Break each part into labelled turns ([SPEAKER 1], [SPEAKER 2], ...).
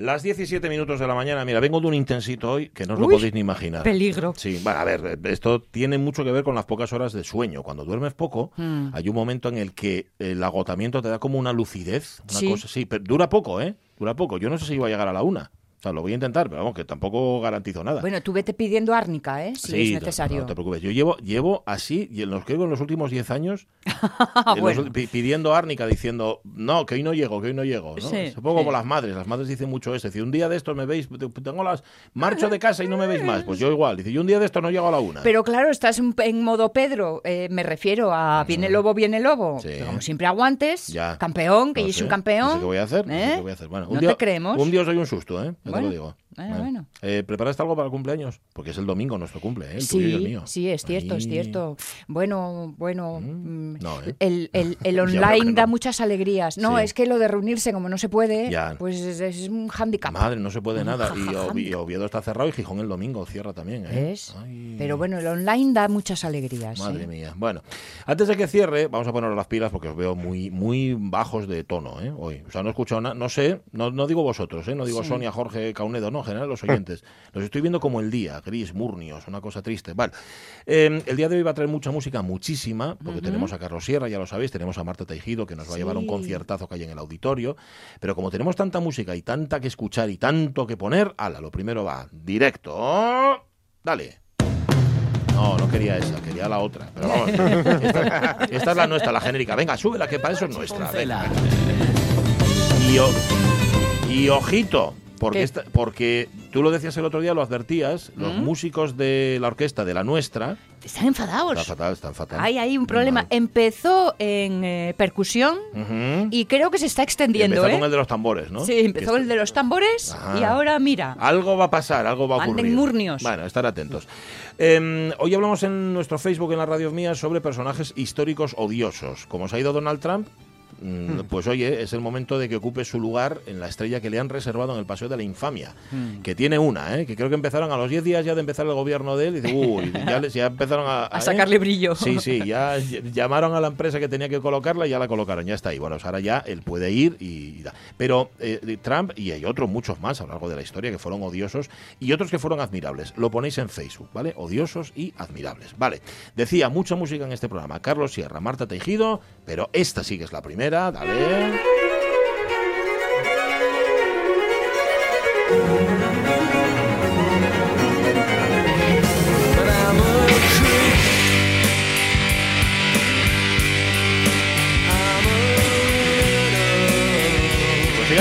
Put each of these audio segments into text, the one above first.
[SPEAKER 1] Las 17 minutos de la mañana, mira, vengo de un intensito hoy que no os lo podéis ni imaginar.
[SPEAKER 2] Peligro.
[SPEAKER 1] Sí, bueno, a ver, esto tiene mucho que ver con las pocas horas de sueño. Cuando duermes poco,
[SPEAKER 2] Mm.
[SPEAKER 1] hay un momento en el que el agotamiento te da como una lucidez, una
[SPEAKER 2] Sí.
[SPEAKER 1] cosa sí, pero dura poco, ¿eh? Dura poco. Yo no sé si iba a llegar a la una. O sea, lo voy a intentar, pero vamos, que tampoco garantizo nada.
[SPEAKER 2] Bueno, tú vete pidiendo árnica, ¿eh? Si
[SPEAKER 1] Sí,
[SPEAKER 2] es
[SPEAKER 1] no-
[SPEAKER 2] necesario.
[SPEAKER 1] No, te preocupes. Yo llevo, llevo así, y en los, creo en los últimos 10 años, los pidiendo árnica, diciendo, no, que hoy no llego, que hoy no llego. ¿no?
[SPEAKER 2] Sí,
[SPEAKER 1] es un poco
[SPEAKER 2] sí.
[SPEAKER 1] como las madres. Las madres dicen mucho eso. Dice, un día de estos me veis, tengo las. Marcho de casa y no me veis más. Pues yo igual. Dice, yo un día de estos no llego a la una.
[SPEAKER 2] Pero claro, estás en, modo Pedro. eh, me refiero a viene el lobo, viene lobo.
[SPEAKER 1] Mm. Sí.
[SPEAKER 2] Pero como siempre aguantes.
[SPEAKER 1] Ya.
[SPEAKER 2] Campeón, que
[SPEAKER 1] No
[SPEAKER 2] es
[SPEAKER 1] sé,
[SPEAKER 2] un campeón.
[SPEAKER 1] No sé qué voy a hacer. no sé
[SPEAKER 2] ¿eh?
[SPEAKER 1] qué voy a hacer. Bueno, un
[SPEAKER 2] No
[SPEAKER 1] día,
[SPEAKER 2] te creemos.
[SPEAKER 1] Un día os doy un susto, ¿eh? Ya te
[SPEAKER 2] Bueno,
[SPEAKER 1] lo digo.
[SPEAKER 2] bueno, bueno.
[SPEAKER 1] Eh, ¿Preparaste algo para el cumpleaños? Porque es el domingo nuestro cumple, ¿eh? El tuyo y el
[SPEAKER 2] Sí,
[SPEAKER 1] mío.
[SPEAKER 2] sí, es cierto, es
[SPEAKER 1] Ahí.
[SPEAKER 2] cierto. Bueno, bueno,
[SPEAKER 1] Mm,
[SPEAKER 2] mm,
[SPEAKER 1] no, ¿eh?
[SPEAKER 2] el, el- el online
[SPEAKER 1] no.
[SPEAKER 2] da muchas alegrías. No,
[SPEAKER 1] Sí.
[SPEAKER 2] es que lo de reunirse como no se puede,
[SPEAKER 1] Ya.
[SPEAKER 2] pues es, es un hándicap.
[SPEAKER 1] Madre, no se puede nada. Y. Ovi- Oviedo está cerrado y Gijón el domingo cierra también, ¿eh? Ay.
[SPEAKER 2] Pero bueno, el online da muchas alegrías.
[SPEAKER 1] Madre
[SPEAKER 2] ¿eh?
[SPEAKER 1] mía. Bueno, antes de que cierre, vamos a poneros las pilas porque os veo muy muy bajos de tono ¿eh? hoy. O sea, no he escuchado nada, no sé, no, no digo vosotros, no digo
[SPEAKER 2] Sí.
[SPEAKER 1] Sonia, Jorge, Caunedo, no, en general los oyentes. Los estoy viendo como el día, gris, murnios, una cosa triste. Vale. Eh, el día de hoy va a traer mucha música, muchísima, porque tenemos a Carlos Sierra, ya lo sabéis, tenemos a Marta Teijido, que nos va a llevar un conciertazo que hay en el auditorio. Pero como tenemos tanta música y tanta que escuchar y tanto que poner, ala, lo primero va directo. Dale. No, no quería esa, quería la otra. Pero vamos, esta, esta es la nuestra, la genérica. Venga, súbela, que para eso es nuestra. venga. Y, o- y ojito, porque, esta- porque tú lo decías el otro día, lo advertías, los
[SPEAKER 2] ¿Mm?
[SPEAKER 1] músicos de la orquesta de la nuestra,
[SPEAKER 2] Están enfadados.
[SPEAKER 1] están fatal, están fatal.
[SPEAKER 2] Hay ahí un problema. Empezó en eh, percusión y creo que se está extendiendo,
[SPEAKER 1] Empezó
[SPEAKER 2] ¿eh?
[SPEAKER 1] con el de los tambores, ¿no?
[SPEAKER 2] Sí, empezó
[SPEAKER 1] Que
[SPEAKER 2] el de los tambores
[SPEAKER 1] Ajá.
[SPEAKER 2] y ahora mira.
[SPEAKER 1] Algo va a pasar, algo va a
[SPEAKER 2] Anden
[SPEAKER 1] ocurrir.
[SPEAKER 2] murnios.
[SPEAKER 1] Bueno, estar atentos. Eh, hoy hablamos en nuestro Facebook, en la radio mía, sobre personajes históricos odiosos. Como se ha ido Donald Trump. Mm, pues oye, es el momento de que ocupe su lugar en la estrella que le han reservado en el Paseo de la Infamia.
[SPEAKER 2] Hmm.
[SPEAKER 1] Que tiene una, ¿eh? que creo que empezaron a los 10 días ya de empezar el gobierno de él. Y dice, uy, ya, les- ya empezaron a...
[SPEAKER 2] A
[SPEAKER 1] ¿eh?
[SPEAKER 2] sacarle brillo.
[SPEAKER 1] Sí, sí, ya ll- llamaron a la empresa que tenía que colocarla y ya la colocaron, ya está ahí. Bueno, pues ahora ya él puede ir y, y da. Pero eh, Trump, y hay otros muchos más a lo largo de la historia que fueron odiosos y otros que fueron admirables. Lo ponéis en Facebook, ¿vale? Odiosos y admirables. Vale. Decía, mucha música en este programa. Carlos Sierra, Marta Tejido, pero esta sí que es la primera, dale.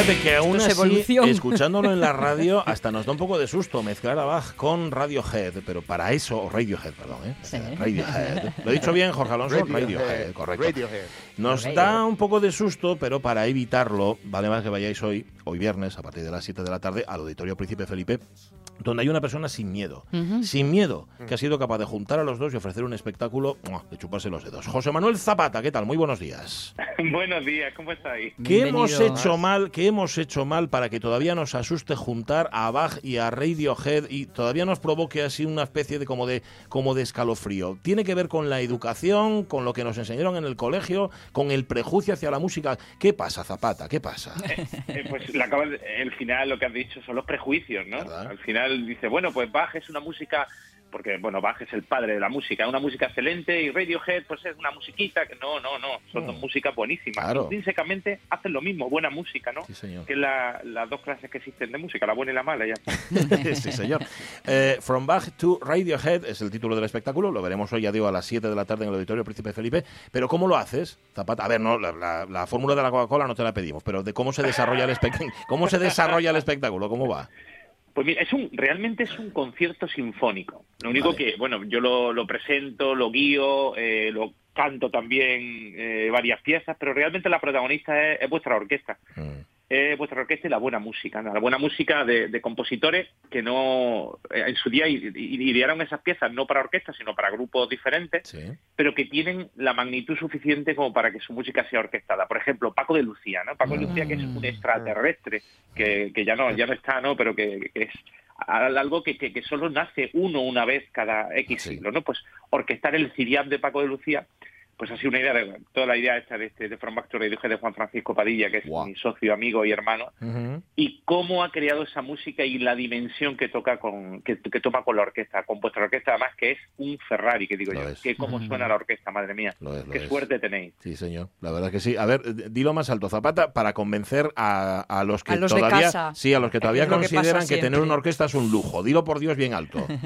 [SPEAKER 1] Fíjate que aún así,
[SPEAKER 2] evolución.
[SPEAKER 1] escuchándolo en la radio, hasta nos da un poco de susto mezclar a Bach con Radiohead, pero para eso, o Radiohead, perdón, ¿eh?
[SPEAKER 2] Sí.
[SPEAKER 1] Radiohead. ¿Lo he dicho bien, Jorge Alonso? Radiohead, correcto.
[SPEAKER 3] Radiohead.
[SPEAKER 1] Nos
[SPEAKER 2] Radiohead.
[SPEAKER 1] da un poco de susto, pero para evitarlo, vale más que vayáis hoy, hoy viernes, a partir de las 7 de la tarde, al Auditorio Príncipe Felipe, donde hay una persona sin miedo, sin miedo, que ha sido capaz de juntar a los dos y ofrecer un espectáculo de chuparse los dedos. José Manuel Zapata, ¿qué tal? Muy buenos días.
[SPEAKER 4] Buenos días, ¿cómo estáis?
[SPEAKER 1] ¿Qué hemos hecho mal? ¿Qué hemos hecho mal para que todavía nos asuste juntar a Bach y a Radiohead y todavía nos provoque así una especie de como de como de escalofrío? ¿Tiene que ver con la educación, con lo que nos enseñaron en el colegio, con el prejuicio hacia la música? ¿Qué pasa, Zapata? ¿Qué pasa?
[SPEAKER 4] Eh, pues la el final lo que has dicho son los prejuicios, ¿no?
[SPEAKER 1] ¿Verdad?
[SPEAKER 4] Al final dice, bueno, pues Bach es una música, porque bueno, Bach es el padre de la música, una música excelente y Radiohead pues es una musiquita que no, no, no, son dos músicas buenísimas.
[SPEAKER 1] Claro.
[SPEAKER 4] Intrínsecamente hacen lo mismo, buena música, ¿no?
[SPEAKER 1] Sí, señor.
[SPEAKER 4] Que es la- las dos clases que existen de música, la buena y la mala, ya
[SPEAKER 1] sí, señor. Eh, From Bach to Radiohead es el título del espectáculo. Lo veremos hoy, ya digo, a las 7 de la tarde en el Auditorio Príncipe Felipe. Pero ¿cómo lo haces, Zapata? A ver, no, la, la- la fórmula de la Coca-Cola no te la pedimos, pero de cómo se desarrolla el espectáculo. ¿Cómo se desarrolla el espectáculo? ¿Cómo va?
[SPEAKER 4] Pues mira, es un, realmente es un concierto sinfónico. Lo único
[SPEAKER 1] Vale.
[SPEAKER 4] que, bueno, yo lo, lo presento, lo guío, eh, lo canto también eh, varias piezas, pero realmente la protagonista es, es vuestra orquesta.
[SPEAKER 1] Mm.
[SPEAKER 4] Es vuestra orquesta y la buena música, ¿no? la buena música de, de compositores que no, eh, en su día idearon esas piezas no para orquesta, sino para grupos diferentes,
[SPEAKER 1] Sí.
[SPEAKER 4] pero que tienen la magnitud suficiente como para que su música sea orquestada. Por ejemplo, Paco de Lucía, ¿no? Paco de Lucía que es un extraterrestre, que, que ya no ya no está, ¿no? Pero que, que es algo que, que, que solo nace uno una vez cada X
[SPEAKER 1] Sí.
[SPEAKER 4] siglo, ¿no? Pues orquestar el Ciriab de Paco de Lucía pues ha sido una idea, de, toda la idea esta de, este, de From Back to de Juan Francisco Padilla, que es mi socio, amigo y hermano, y cómo ha creado esa música y la dimensión que toca con que, toma con la orquesta, con vuestra orquesta, además que es un Ferrari, que digo yo, que cómo suena la orquesta, madre mía, qué suerte tenéis.
[SPEAKER 1] Sí, señor, la verdad que sí. A ver, dilo más alto, Zapata, para convencer a, los que todavía, sí, a los que todavía consideran que, tener una orquesta es un lujo. Dilo por Dios bien alto.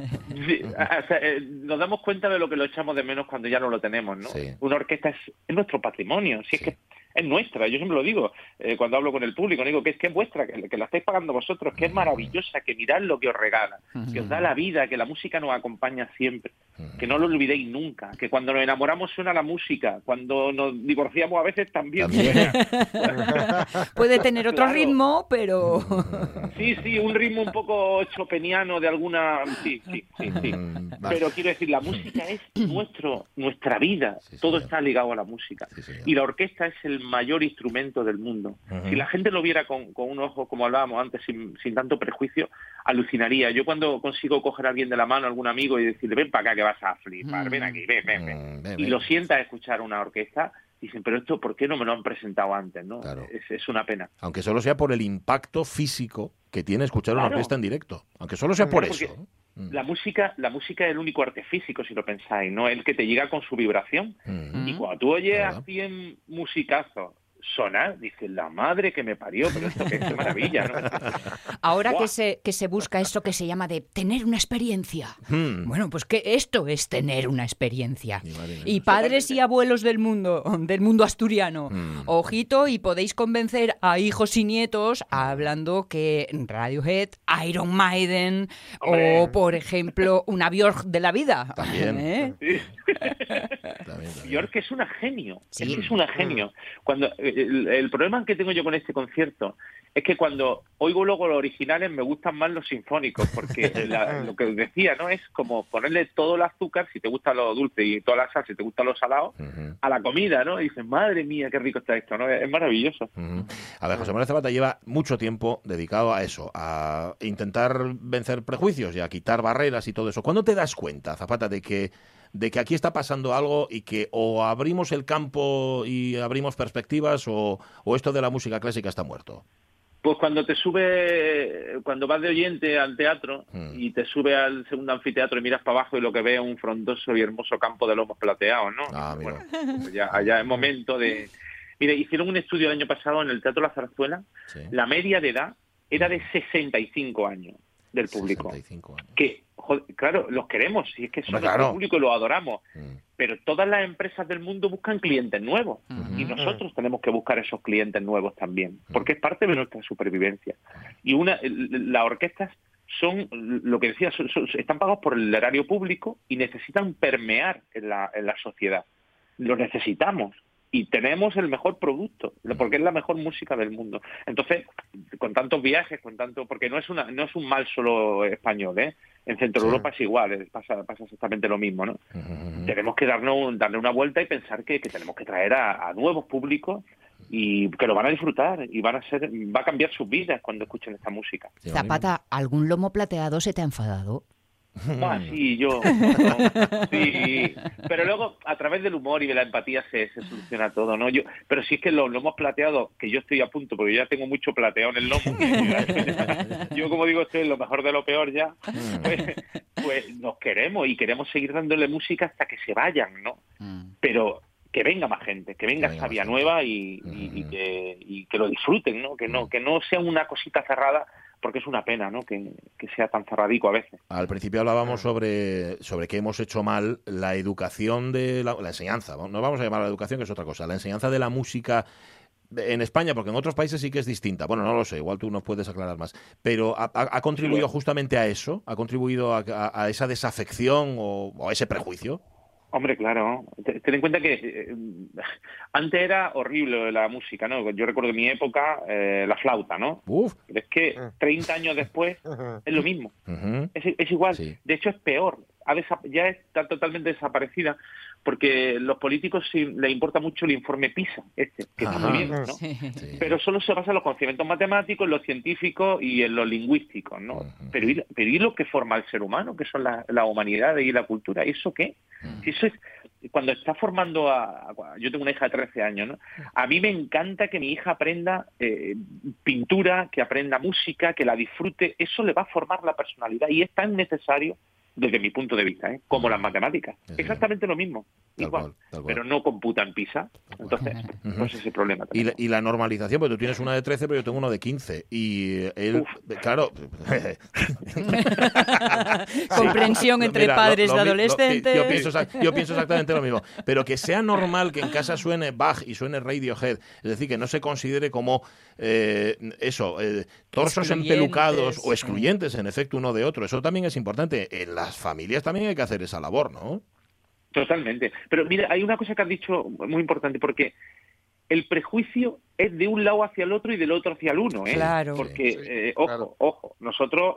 [SPEAKER 4] Eh, nos damos cuenta de lo que lo echamos de menos cuando ya no lo tenemos, ¿no? Una orquesta es, nuestro patrimonio, si es que es nuestra, yo siempre lo digo eh, cuando hablo con el público, digo que es que es vuestra, que, la estáis pagando vosotros, que es maravillosa, que mirad lo que os regala, que os da la vida, que la música nos acompaña siempre, que no lo olvidéis nunca, que cuando nos enamoramos suena la música, cuando nos divorciamos a veces también.
[SPEAKER 2] Puede tener otro ritmo, pero...
[SPEAKER 4] sí, sí, un ritmo un poco chopeniano de alguna... Sí, sí, sí, sí. Mm, pero quiero decir, la música es nuestro, nuestra vida, todo está ligado a la música. y la orquesta es el mayor instrumento del mundo. Si la gente lo viera con, un ojo, como hablábamos antes, sin, tanto prejuicio, alucinaría. Yo cuando consigo coger a alguien de la mano, algún amigo, y decirle, ven para acá que vas a flipar, ven aquí, ven, ven, ven. y lo sienta a escuchar una orquesta, dicen, pero esto, ¿por qué no me lo han presentado antes? ¿no? Es, una pena.
[SPEAKER 1] Aunque solo sea por el impacto físico que tiene escuchar una orquesta en directo. Aunque solo sea por eso.
[SPEAKER 4] Mm. La música, la música es el único arte físico, si lo pensáis, ¿no? El que te llega con su vibración. Mm. Y cuando tú oyes a 100 musicazos sonar, dice la madre que me parió, pero esto que es maravilla, ¿no?
[SPEAKER 2] Ahora que se, que se busca esto que se llama de tener una experiencia. Hmm. Bueno, pues que esto es tener una experiencia. Y padres y abuelos del mundo, del mundo asturiano, hmm. ojito y podéis convencer a hijos y nietos hablando que Radiohead, Iron Maiden o, por ejemplo, una Björk de la vida.
[SPEAKER 1] También. ¿Eh?
[SPEAKER 4] Björk es una genio, sí. es una genio. Cuando eh, el, problema que tengo yo con este concierto es que cuando oigo luego los originales me gustan más los sinfónicos, porque lo que decía, ¿no? Es como ponerle todo el azúcar, si te gusta lo dulce, y toda la sal, si te gusta lo salado, a la comida, ¿no? Y dices, madre mía, qué rico está esto, ¿no? Es, maravilloso.
[SPEAKER 1] A ver, José Manuel Zapata lleva mucho tiempo dedicado a eso, a intentar vencer prejuicios y a quitar barreras y todo eso. ¿Cuándo te das cuenta, Zapata, de que de que aquí está pasando algo y que o abrimos el campo y abrimos perspectivas o, esto de la música clásica está muerto?
[SPEAKER 4] Pues cuando te sube, cuando vas de oyente al teatro hmm. y te sube al segundo anfiteatro y miras para abajo y lo que ves es un frondoso y hermoso campo de lomos plateados, ¿no? Ah, bueno, pues ya, ya es momento de... Mire, hicieron un estudio el año pasado en el Teatro La Zarzuela. La media de edad era de 65 años del público. 65 años. Que claro, los queremos, si es que son nuestro público y lo adoramos. Mm. Pero todas las empresas del mundo buscan clientes nuevos y nosotros tenemos que buscar esos clientes nuevos también, mm. porque es parte de nuestra supervivencia. Y una, las orquestas son, lo que decía, están pagados por el erario público y necesitan permear en la, en la sociedad. Lo necesitamos y tenemos el mejor producto, porque es la mejor música del mundo. Entonces, con tantos viajes, con tanto, porque no es una, no es un mal solo español, ¿eh? En Centro Europa es igual, eh, pasa, pasa exactamente lo mismo, ¿no? Tenemos que darnos, darle una vuelta y pensar que, tenemos que traer a, nuevos públicos y que lo van a disfrutar y van a ser, va a cambiar sus vidas cuando escuchen esta música.
[SPEAKER 2] Zapata, ¿algún lomo plateado se te ha enfadado?
[SPEAKER 4] Ah, sí, yo. Sí, pero luego a través del humor y de la empatía se, soluciona todo, ¿no? Yo, pero si es que lo, hemos plateado, que yo estoy a punto, porque yo ya tengo mucho plateado en el lomo. yo, como digo, estoy en lo mejor de lo peor ya. Pues, pues, nos queremos y queremos seguir dándole música hasta que se vayan, ¿no? Mm. Pero que venga más gente, que venga, esta vía nueva y, mm. que, y que lo disfruten, ¿no? Que no, mm. que no sea una cosita cerrada porque es una pena ¿no? que, sea tan cerradico a veces.
[SPEAKER 1] Al principio hablábamos sobre, sobre que hemos hecho mal la educación de la, enseñanza, no vamos a llamar la educación que es otra cosa, la enseñanza de la música en España, porque en otros países sí que es distinta. Bueno, no lo sé, igual tú nos puedes aclarar más. Pero ¿ha, contribuido justamente a eso? ¿Ha contribuido a, esa desafección o, a ese prejuicio?
[SPEAKER 4] Hombre, claro. Ten en cuenta que eh, antes era horrible la música, ¿no? Yo recuerdo mi época eh, la flauta, ¿no? Uf. es que 30 años después es lo mismo. es, igual. De hecho, es peor. ya está totalmente desaparecida porque los políticos sí, les importa mucho el informe PISA, este, que está muy bien, ¿no? Pero solo se basa en los conocimientos matemáticos, en los científicos y en los lingüísticos, ¿no? pero, ¿y, lo que forma el ser humano, que son la, la humanidad y la cultura? ¿Eso qué? Si eso es, cuando está formando a, yo tengo una hija de 13 años, ¿no? A mí me encanta que mi hija aprenda eh, pintura, que aprenda música, que la disfrute, eso le va a formar la personalidad y es tan necesario desde mi punto de vista, ¿eh? como las matemáticas. Exactamente lo mismo, igual, pero no computan PISA. Entonces, pues ese problema.
[SPEAKER 1] Y la, y la, normalización, porque tú tienes una de 13, pero yo tengo uno de 15. Y él, claro...
[SPEAKER 2] Comprensión entre padres y adolescentes.
[SPEAKER 1] yo, pienso, yo, pienso, exactamente lo mismo. Pero que sea normal que en casa suene Bach y suene Radiohead, es decir, que no se considere como eh, eso, eh, torsos empelucados o excluyentes, en efecto, uno de otro. Eso también es importante. En las familias también hay que hacer esa labor, ¿no?
[SPEAKER 4] Totalmente. Pero mira, hay una cosa que has dicho muy importante, porque el prejuicio es de un lado hacia el otro y del otro hacia el uno, ¿eh?
[SPEAKER 2] Claro.
[SPEAKER 4] Porque, eh, ojo, ojo, nosotros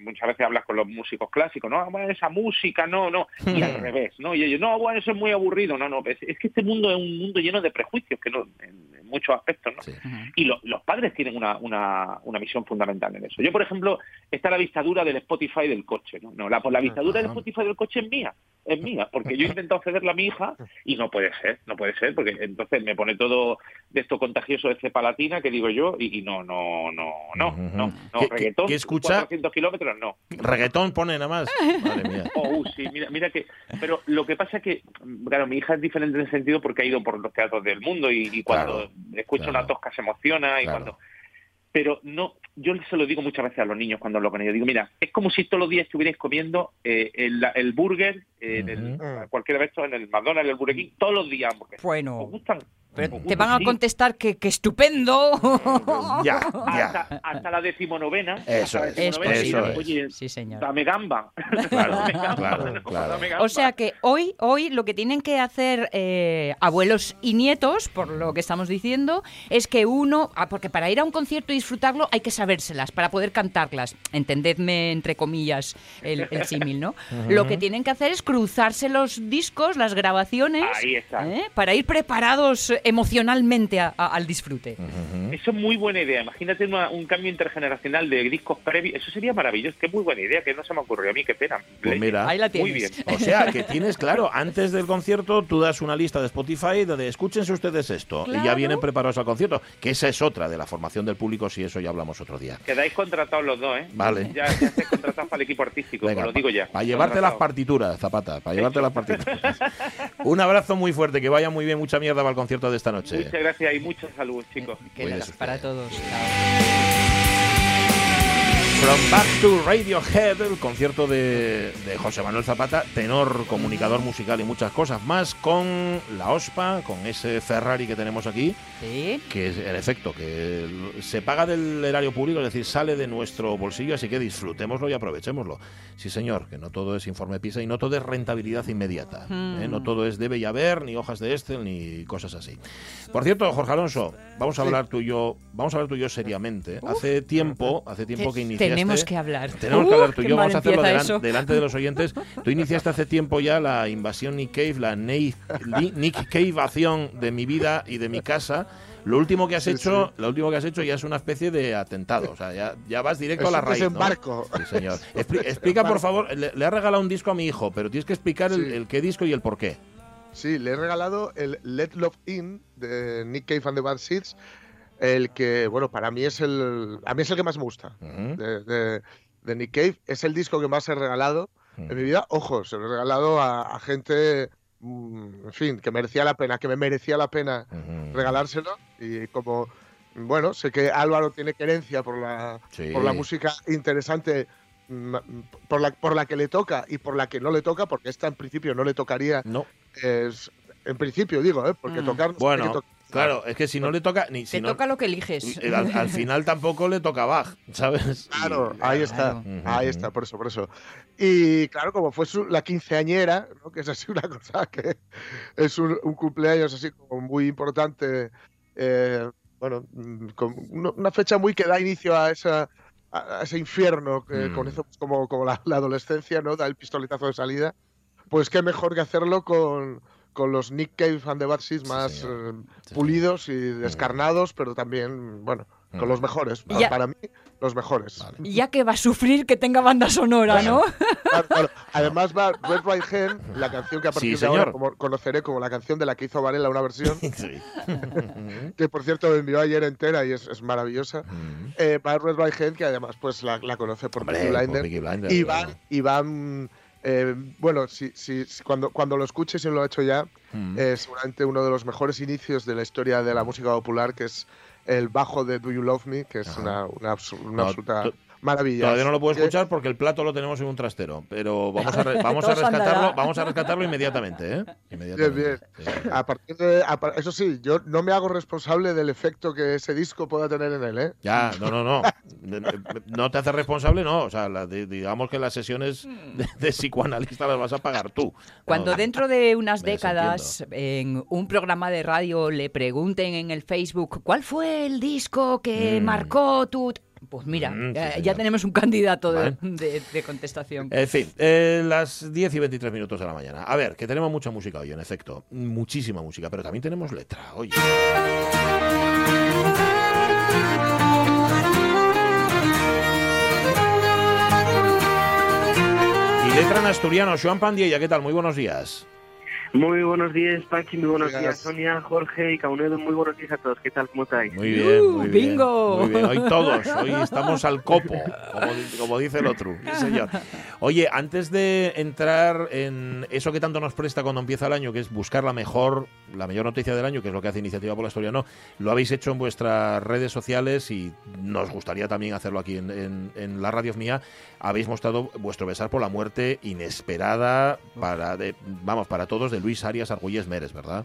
[SPEAKER 4] muchas veces hablas con los músicos clásicos, no, bueno, esa música, no, no, y al revés, ¿no? Y ellos, no, bueno, eso es muy aburrido, no, no, es, que este mundo es un mundo lleno de prejuicios, que no, en, muchos aspectos, ¿no? Y los padres tienen una, una, una, misión fundamental en eso. Yo, por ejemplo, está la vistadura del Spotify del coche, ¿no? no la, pues la vistadura del Spotify del coche es mía, es mía, porque yo he intentado cederla a mi hija y no puede ser, no puede ser, porque entonces me pone todo de esto contagioso de cepalatina que digo yo y, no, no, no, no, no, no, reggaetón,
[SPEAKER 1] ¿qué escucha?
[SPEAKER 4] 400 kilómetros, no.
[SPEAKER 1] Reggaetón pone nada más, madre mía.
[SPEAKER 4] Oh, uh, sí, mira, mira que, pero lo que pasa es que, claro, mi hija es diferente en el sentido porque ha ido por los teatros del mundo y, cuando escucha una tosca se emociona y cuando pero no, yo se lo digo muchas veces a los niños cuando lo con ellos. Digo, mira, es como si todos los días estuvierais comiendo eh, el, el, burger, en el, cualquier vez en el McDonald's, el Burger King, todos los días. Porque
[SPEAKER 2] bueno. ¿Os gustan? Pero te van a contestar que, que estupendo.
[SPEAKER 1] ya,
[SPEAKER 4] ya. Hasta, la decimonovena.
[SPEAKER 1] Eso es.
[SPEAKER 2] Es posible.
[SPEAKER 4] Oye,
[SPEAKER 2] sí, señor.
[SPEAKER 4] Dame gamba.
[SPEAKER 1] Claro, claro, claro.
[SPEAKER 2] O sea que hoy, hoy lo que tienen que hacer eh, abuelos y nietos, por lo que estamos diciendo, es que uno, ah, porque para ir a un concierto y disfrutarlo hay que sabérselas para poder cantarlas. Entendedme entre comillas el, símil, ¿no? Lo que tienen que hacer es cruzarse los discos, las grabaciones,
[SPEAKER 4] Ahí está.
[SPEAKER 2] ¿eh? para ir preparados emocionalmente al disfrute.
[SPEAKER 4] Eso es muy buena idea. Imagínate un cambio intergeneracional de discos previos. Eso sería maravilloso. Qué muy buena idea, que no se me ocurrió a mí, qué pena.
[SPEAKER 1] Pues mira,
[SPEAKER 2] ahí la tienes.
[SPEAKER 4] Muy bien.
[SPEAKER 1] O sea, que tienes, claro, antes del concierto tú das una lista de Spotify donde escúchense ustedes esto y ya vienen preparados al concierto, que esa es otra de la formación del público, si eso ya hablamos otro día.
[SPEAKER 4] Quedáis contratados los dos, ¿eh?
[SPEAKER 1] Vale.
[SPEAKER 4] Ya, ya estáis contratados para el equipo artístico, lo digo ya.
[SPEAKER 1] Para llevarte las partituras, Para llevarte las partituras. un abrazo muy fuerte, que vaya muy bien, mucha mierda para el concierto de esta noche.
[SPEAKER 4] Muchas gracias y mucha salud, chicos.
[SPEAKER 2] para todos.
[SPEAKER 1] From Back to Radiohead, el concierto de, José Manuel Zapata, tenor, comunicador musical y muchas cosas más, con la OSPA, con ese Ferrari que tenemos aquí, que es en efecto, que se paga del erario público, es decir, sale de nuestro bolsillo, así que disfrutémoslo y aprovechémoslo. Sí, señor, que no todo es informe PISA y no todo es rentabilidad inmediata. ¿eh? No hmm. todo es debe y haber, ni hojas de Excel, ni cosas así. Por cierto, Jorge Alonso, vamos a hablar tú y yo, vamos a hablar tú y yo seriamente. hace tiempo, hace tiempo que iniciaste
[SPEAKER 2] tenemos que hablar.
[SPEAKER 1] Tenemos que hablar tú y yo. Vamos a hacerlo delante de los oyentes. Tú iniciaste hace tiempo ya la invasión Nick Cave, la Nick Cave de mi vida y de mi casa. Lo último que has hecho, lo último que has hecho ya es una especie de atentado, o sea, ya, ya vas directo a la raíz.
[SPEAKER 3] Es barco.
[SPEAKER 1] Sí, señor. explica, por favor, le, ha regalado un disco a mi hijo, pero tienes que explicar el, qué disco y el por qué.
[SPEAKER 3] Sí, le he regalado el Let Love In de Nick Cave and the Bad Seeds, el que, bueno, para mí es el, a mí es el que más me gusta de, Nick Cave. Es el disco que más he regalado en mi vida. Ojo, se lo he regalado a, gente, mm, en fin, que merecía la pena, que me merecía la pena regalárselo. Y como, bueno, sé que Álvaro tiene querencia por la, por la música interesante mm, por la, por la que le toca y por la que no le toca, porque esta en principio no le tocaría.
[SPEAKER 1] No.
[SPEAKER 3] Es, en principio digo, ¿eh? porque mm. tocar...
[SPEAKER 1] Bueno, Claro, es que si no le toca. Ni, si
[SPEAKER 2] Te toca lo que eliges.
[SPEAKER 1] Al, final tampoco le toca Bach, ¿sabes?
[SPEAKER 3] Claro, ahí está. Ahí está, por eso, por eso. Y claro, como fue la quinceañera, ¿no? que es así una cosa que es un, cumpleaños así como muy importante. Eh, bueno, mm, una fecha muy que da inicio a esa a ese infierno que mm. conocemos como, como la, la, adolescencia, ¿no? Da el pistoletazo de salida. Pues qué mejor que hacerlo con, con los Nick Cave and the Bad más eh, pulidos y descarnados, pero también, bueno, con los mejores. Para, mí, los mejores.
[SPEAKER 2] Ya que va a sufrir que tenga banda sonora, ¿no?
[SPEAKER 3] Además va Red Right Hand, la canción que a partir de ahora conoceré como la canción de la que hizo Varela una versión. que por cierto me envió ayer entera y es, maravillosa. Eh, va Red Right Hand, que además pues la, conoce por Peaky Blinder. y van, y van eh, bueno, si, si, cuando, cuando lo escuches y lo he hecho ya, es seguramente uno de los mejores inicios de la historia de la música popular, que es el bajo de Do You Love Me, que es una, una, absoluta maravilla.
[SPEAKER 1] Todavía no lo puedo escuchar porque el plato lo tenemos en un trastero, pero vamos a, vamos a rescatarlo, vamos a rescatarlo inmediatamente, ¿eh?
[SPEAKER 3] Bien, bien. A partir de, eso sí, yo no me hago responsable del efecto que ese disco pueda tener en él, ¿eh?
[SPEAKER 1] Ya, no, no, no. no te haces responsable, no. O sea, digamos que las sesiones de, psicoanalista las vas a pagar tú.
[SPEAKER 2] Cuando dentro de unas décadas en un programa de radio le pregunten en el Facebook cuál fue el disco que mm. marcó tu pues mira, mm, ya, tenemos un candidato de, contestación.
[SPEAKER 1] En fin, eh, las 10 y 23 minutos de la mañana. A ver, que tenemos mucha música hoy, en efecto. Muchísima música, pero también tenemos letra. Oye. Y letra en asturiano, Joan Pandilla, ¿qué tal? Muy buenos días.
[SPEAKER 5] Muy buenos días, Pachi, muy buenos días, Sonia, Jorge y Caunedo, muy buenos días a todos. ¿Qué tal? ¿Cómo estáis?
[SPEAKER 1] Muy bien, uh, muy bien. ¡Bingo! Muy bien, hoy todos, hoy estamos al copo, como, dice el otro. señor. Oye, antes de entrar en eso que tanto nos presta cuando empieza el año, que es buscar la mejor, la mayor noticia del año, que es lo que hace Iniciativa por la Historia, no, lo habéis hecho en vuestras redes sociales y nos gustaría también hacerlo aquí en, en, la radio mía. Habéis mostrado vuestro besar por la muerte inesperada para, de, vamos, para todos de Luis Arias Argüelles Meres, ¿verdad?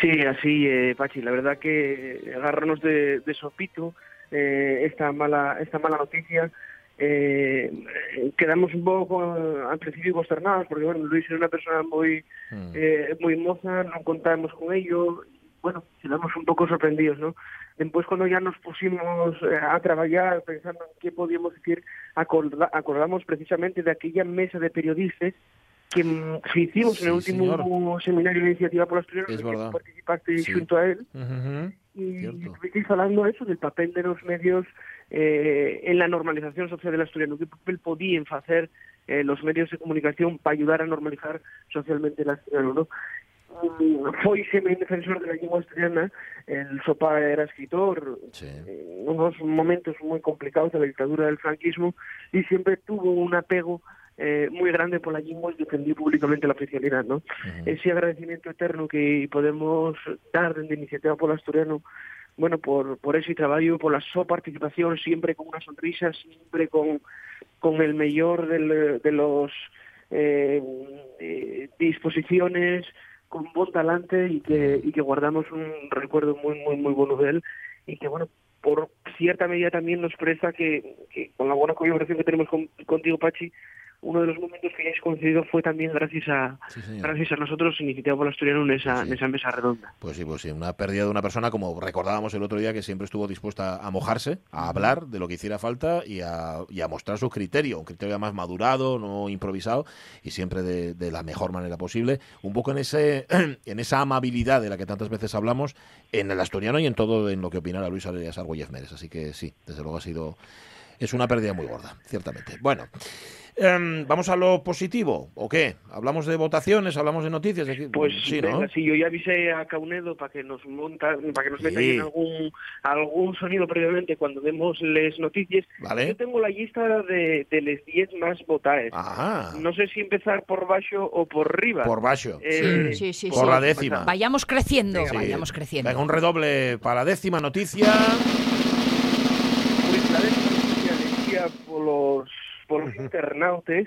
[SPEAKER 5] Sí, así, eh, Pachi. La verdad que agarrarnos de, sopito eh, esta mala esta mala noticia. Eh, quedamos un poco al principio consternados porque bueno Luis era una persona muy hmm. muy moza no contábamos con ello bueno quedamos un poco sorprendidos no después cuando ya nos pusimos a trabajar pensando en qué podíamos decir acordamos precisamente de aquella mesa de periodistas que hicimos en el último seminario de iniciativa por asturianos, es que participaste junto a él, y estuvisteis hablando eso del papel de los medios eh, en la normalización social del asturiano, qué papel podían hacer eh, los medios de comunicación para ayudar a normalizar socialmente el asturiano, ¿no? Fue semi defensor de la lengua asturiana, el Sopa era escritor, en unos momentos muy complicados de la dictadura del franquismo, y siempre tuvo un apego eh, muy grande por la y defendí públicamente la oficialidad, ¿no? Ese agradecimiento eterno que podemos dar desde Iniciativa por el Asturiano, bueno, por, por ese trabajo, por la su participación, siempre con una sonrisa, siempre con, con el mejor de, de los eh, disposiciones, con buen talante y que, y que guardamos un recuerdo muy, muy, muy bueno de él y que, bueno, por cierta medida también nos presta que, con la buena colaboración que tenemos contigo, Pachi, uno de los momentos que hayáis coincidido fue también gracias a gracias a nosotros, Iniciativa por Asturiano, en esa, en esa mesa redonda.
[SPEAKER 1] Pues sí, pues sí, una pérdida de una persona, como recordábamos el otro día, que siempre estuvo dispuesta a mojarse, a hablar de lo que hiciera falta y a, y a mostrar su criterio, un criterio más madurado, no improvisado, y siempre de, la mejor manera posible, un poco en, ese, en esa amabilidad de la que tantas veces hablamos, en el asturiano y en todo en lo que opinara Luis Arias Argüelles Mérez. Así que sí, desde luego ha sido... Es una pérdida muy gorda, ciertamente. Bueno, Em, ¿Vamos a lo positivo o qué? ¿Hablamos de votaciones? ¿Hablamos de noticias?
[SPEAKER 5] Pues sí, ¿no? sí, yo ya avisé a Caunedo para que nos monta, para que nos meta en algún, algún sonido previamente cuando demos las noticias. Yo tengo la lista de, de las 10 más votadas. No sé si empezar por bajo o por arriba.
[SPEAKER 1] Por bajo.
[SPEAKER 2] Eh, sí, sí,
[SPEAKER 1] por la décima.
[SPEAKER 2] Vayamos creciendo, vayamos creciendo.
[SPEAKER 1] Venga, un redoble para la décima noticia.
[SPEAKER 5] Pues la décima noticia decía por los por los internautes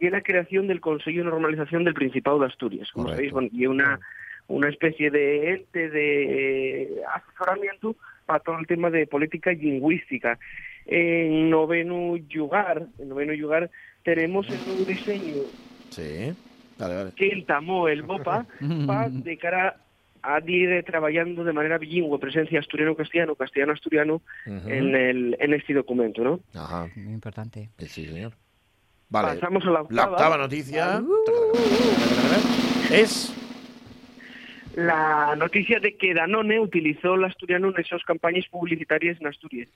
[SPEAKER 5] y la creación del Consejo de Normalización del Principado de Asturias. Como sabéis, y una, una especie de ente de asesoramiento para todo el tema de política lingüística. En noveno lugar, en noveno lugar tenemos el nuevo diseño
[SPEAKER 1] sí.
[SPEAKER 5] que el tamó el BOPA para de cara a ir trabajando de manera bilingüe, presencia asturiano-castellano, castellano-asturiano en, el, en este documento, ¿no?
[SPEAKER 1] Ajá.
[SPEAKER 2] Muy importante.
[SPEAKER 1] Sí, señor. Vale.
[SPEAKER 5] Pasamos a la octava.
[SPEAKER 1] La octava noticia es...
[SPEAKER 5] la noticia de que Danone utilizó la Asturiano en esas campañas publicitarias en Asturias.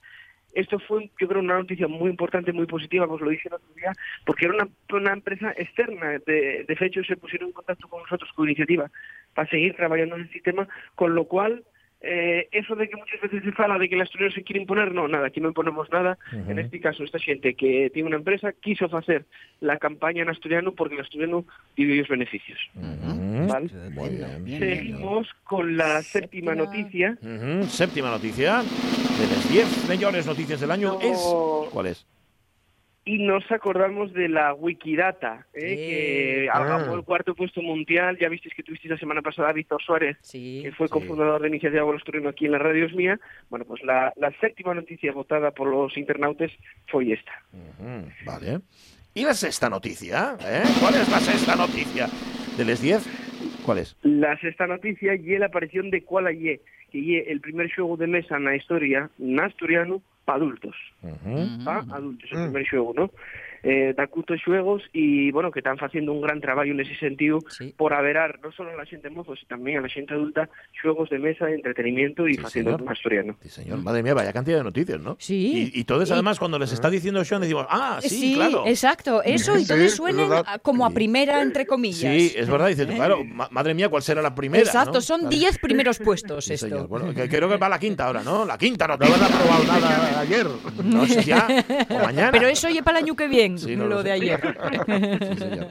[SPEAKER 5] Esto fue, yo creo, una noticia muy importante, muy positiva, como os lo dije el otro día, porque era una, una empresa externa. De, de hecho, se pusieron en contacto con nosotros con iniciativa para seguir trabajando en el sistema, con lo cual eh, eso de que muchas veces se fala de que el asturiano se quiere imponer, no, nada, aquí no imponemos nada. En este caso, esta gente que tiene una empresa quiso hacer la campaña en asturiano porque el asturiano tiene los beneficios. ¿Vale? Seguimos con la séptima noticia.
[SPEAKER 1] Séptima noticia de las 10 mejores noticias del año es... ¿Cuál es?
[SPEAKER 5] Y nos acordamos de la Wikidata, ¿eh? que alcanzó el cuarto puesto mundial. Ya visteis que tuvisteis la semana pasada a Víctor Suárez, que fue cofundador de Iniciativa Bolos Turino aquí en la Radio Mía. Bueno, pues la, séptima noticia votada por los internautas fue esta.
[SPEAKER 1] vale. ¿Y la sexta noticia? ¿Eh? ¿Cuál es la sexta noticia? ¿De les 10? ¿Cuál es?
[SPEAKER 5] La sexta noticia y la aparición de Kuala Ye, que es el primer juego de mesa en la historia en asturiano adultos. Adultos, el primer juego, ¿no? Eh, da cultos xuegos e, bueno, que están haciendo un gran trabajo en ese sentido por averar non solo a la xente mozo, sino tamén a la xente adulta xuegos de mesa, de entretenimiento y haciendo más asturiano.
[SPEAKER 1] Sí, señor. Madre mía, vaya cantidad de noticias, ¿no?
[SPEAKER 2] Sí.
[SPEAKER 1] Y, y todos, además, cuando les está diciendo Sean, decimos, ah, sí, claro.
[SPEAKER 2] exacto. Eso y todos suenen como a primera, entre comillas.
[SPEAKER 1] Sí, es verdad. Dice, claro, madre mía, ¿cuál será la primera?
[SPEAKER 2] Exacto, son 10 primeros puestos esto.
[SPEAKER 1] Señor. Bueno, que, creo que va la quinta ahora, ¿no? La quinta no te no haber probado nada ayer. No sé ya, o mañana.
[SPEAKER 2] Pero eso oye para el año que viene, lo de ayer.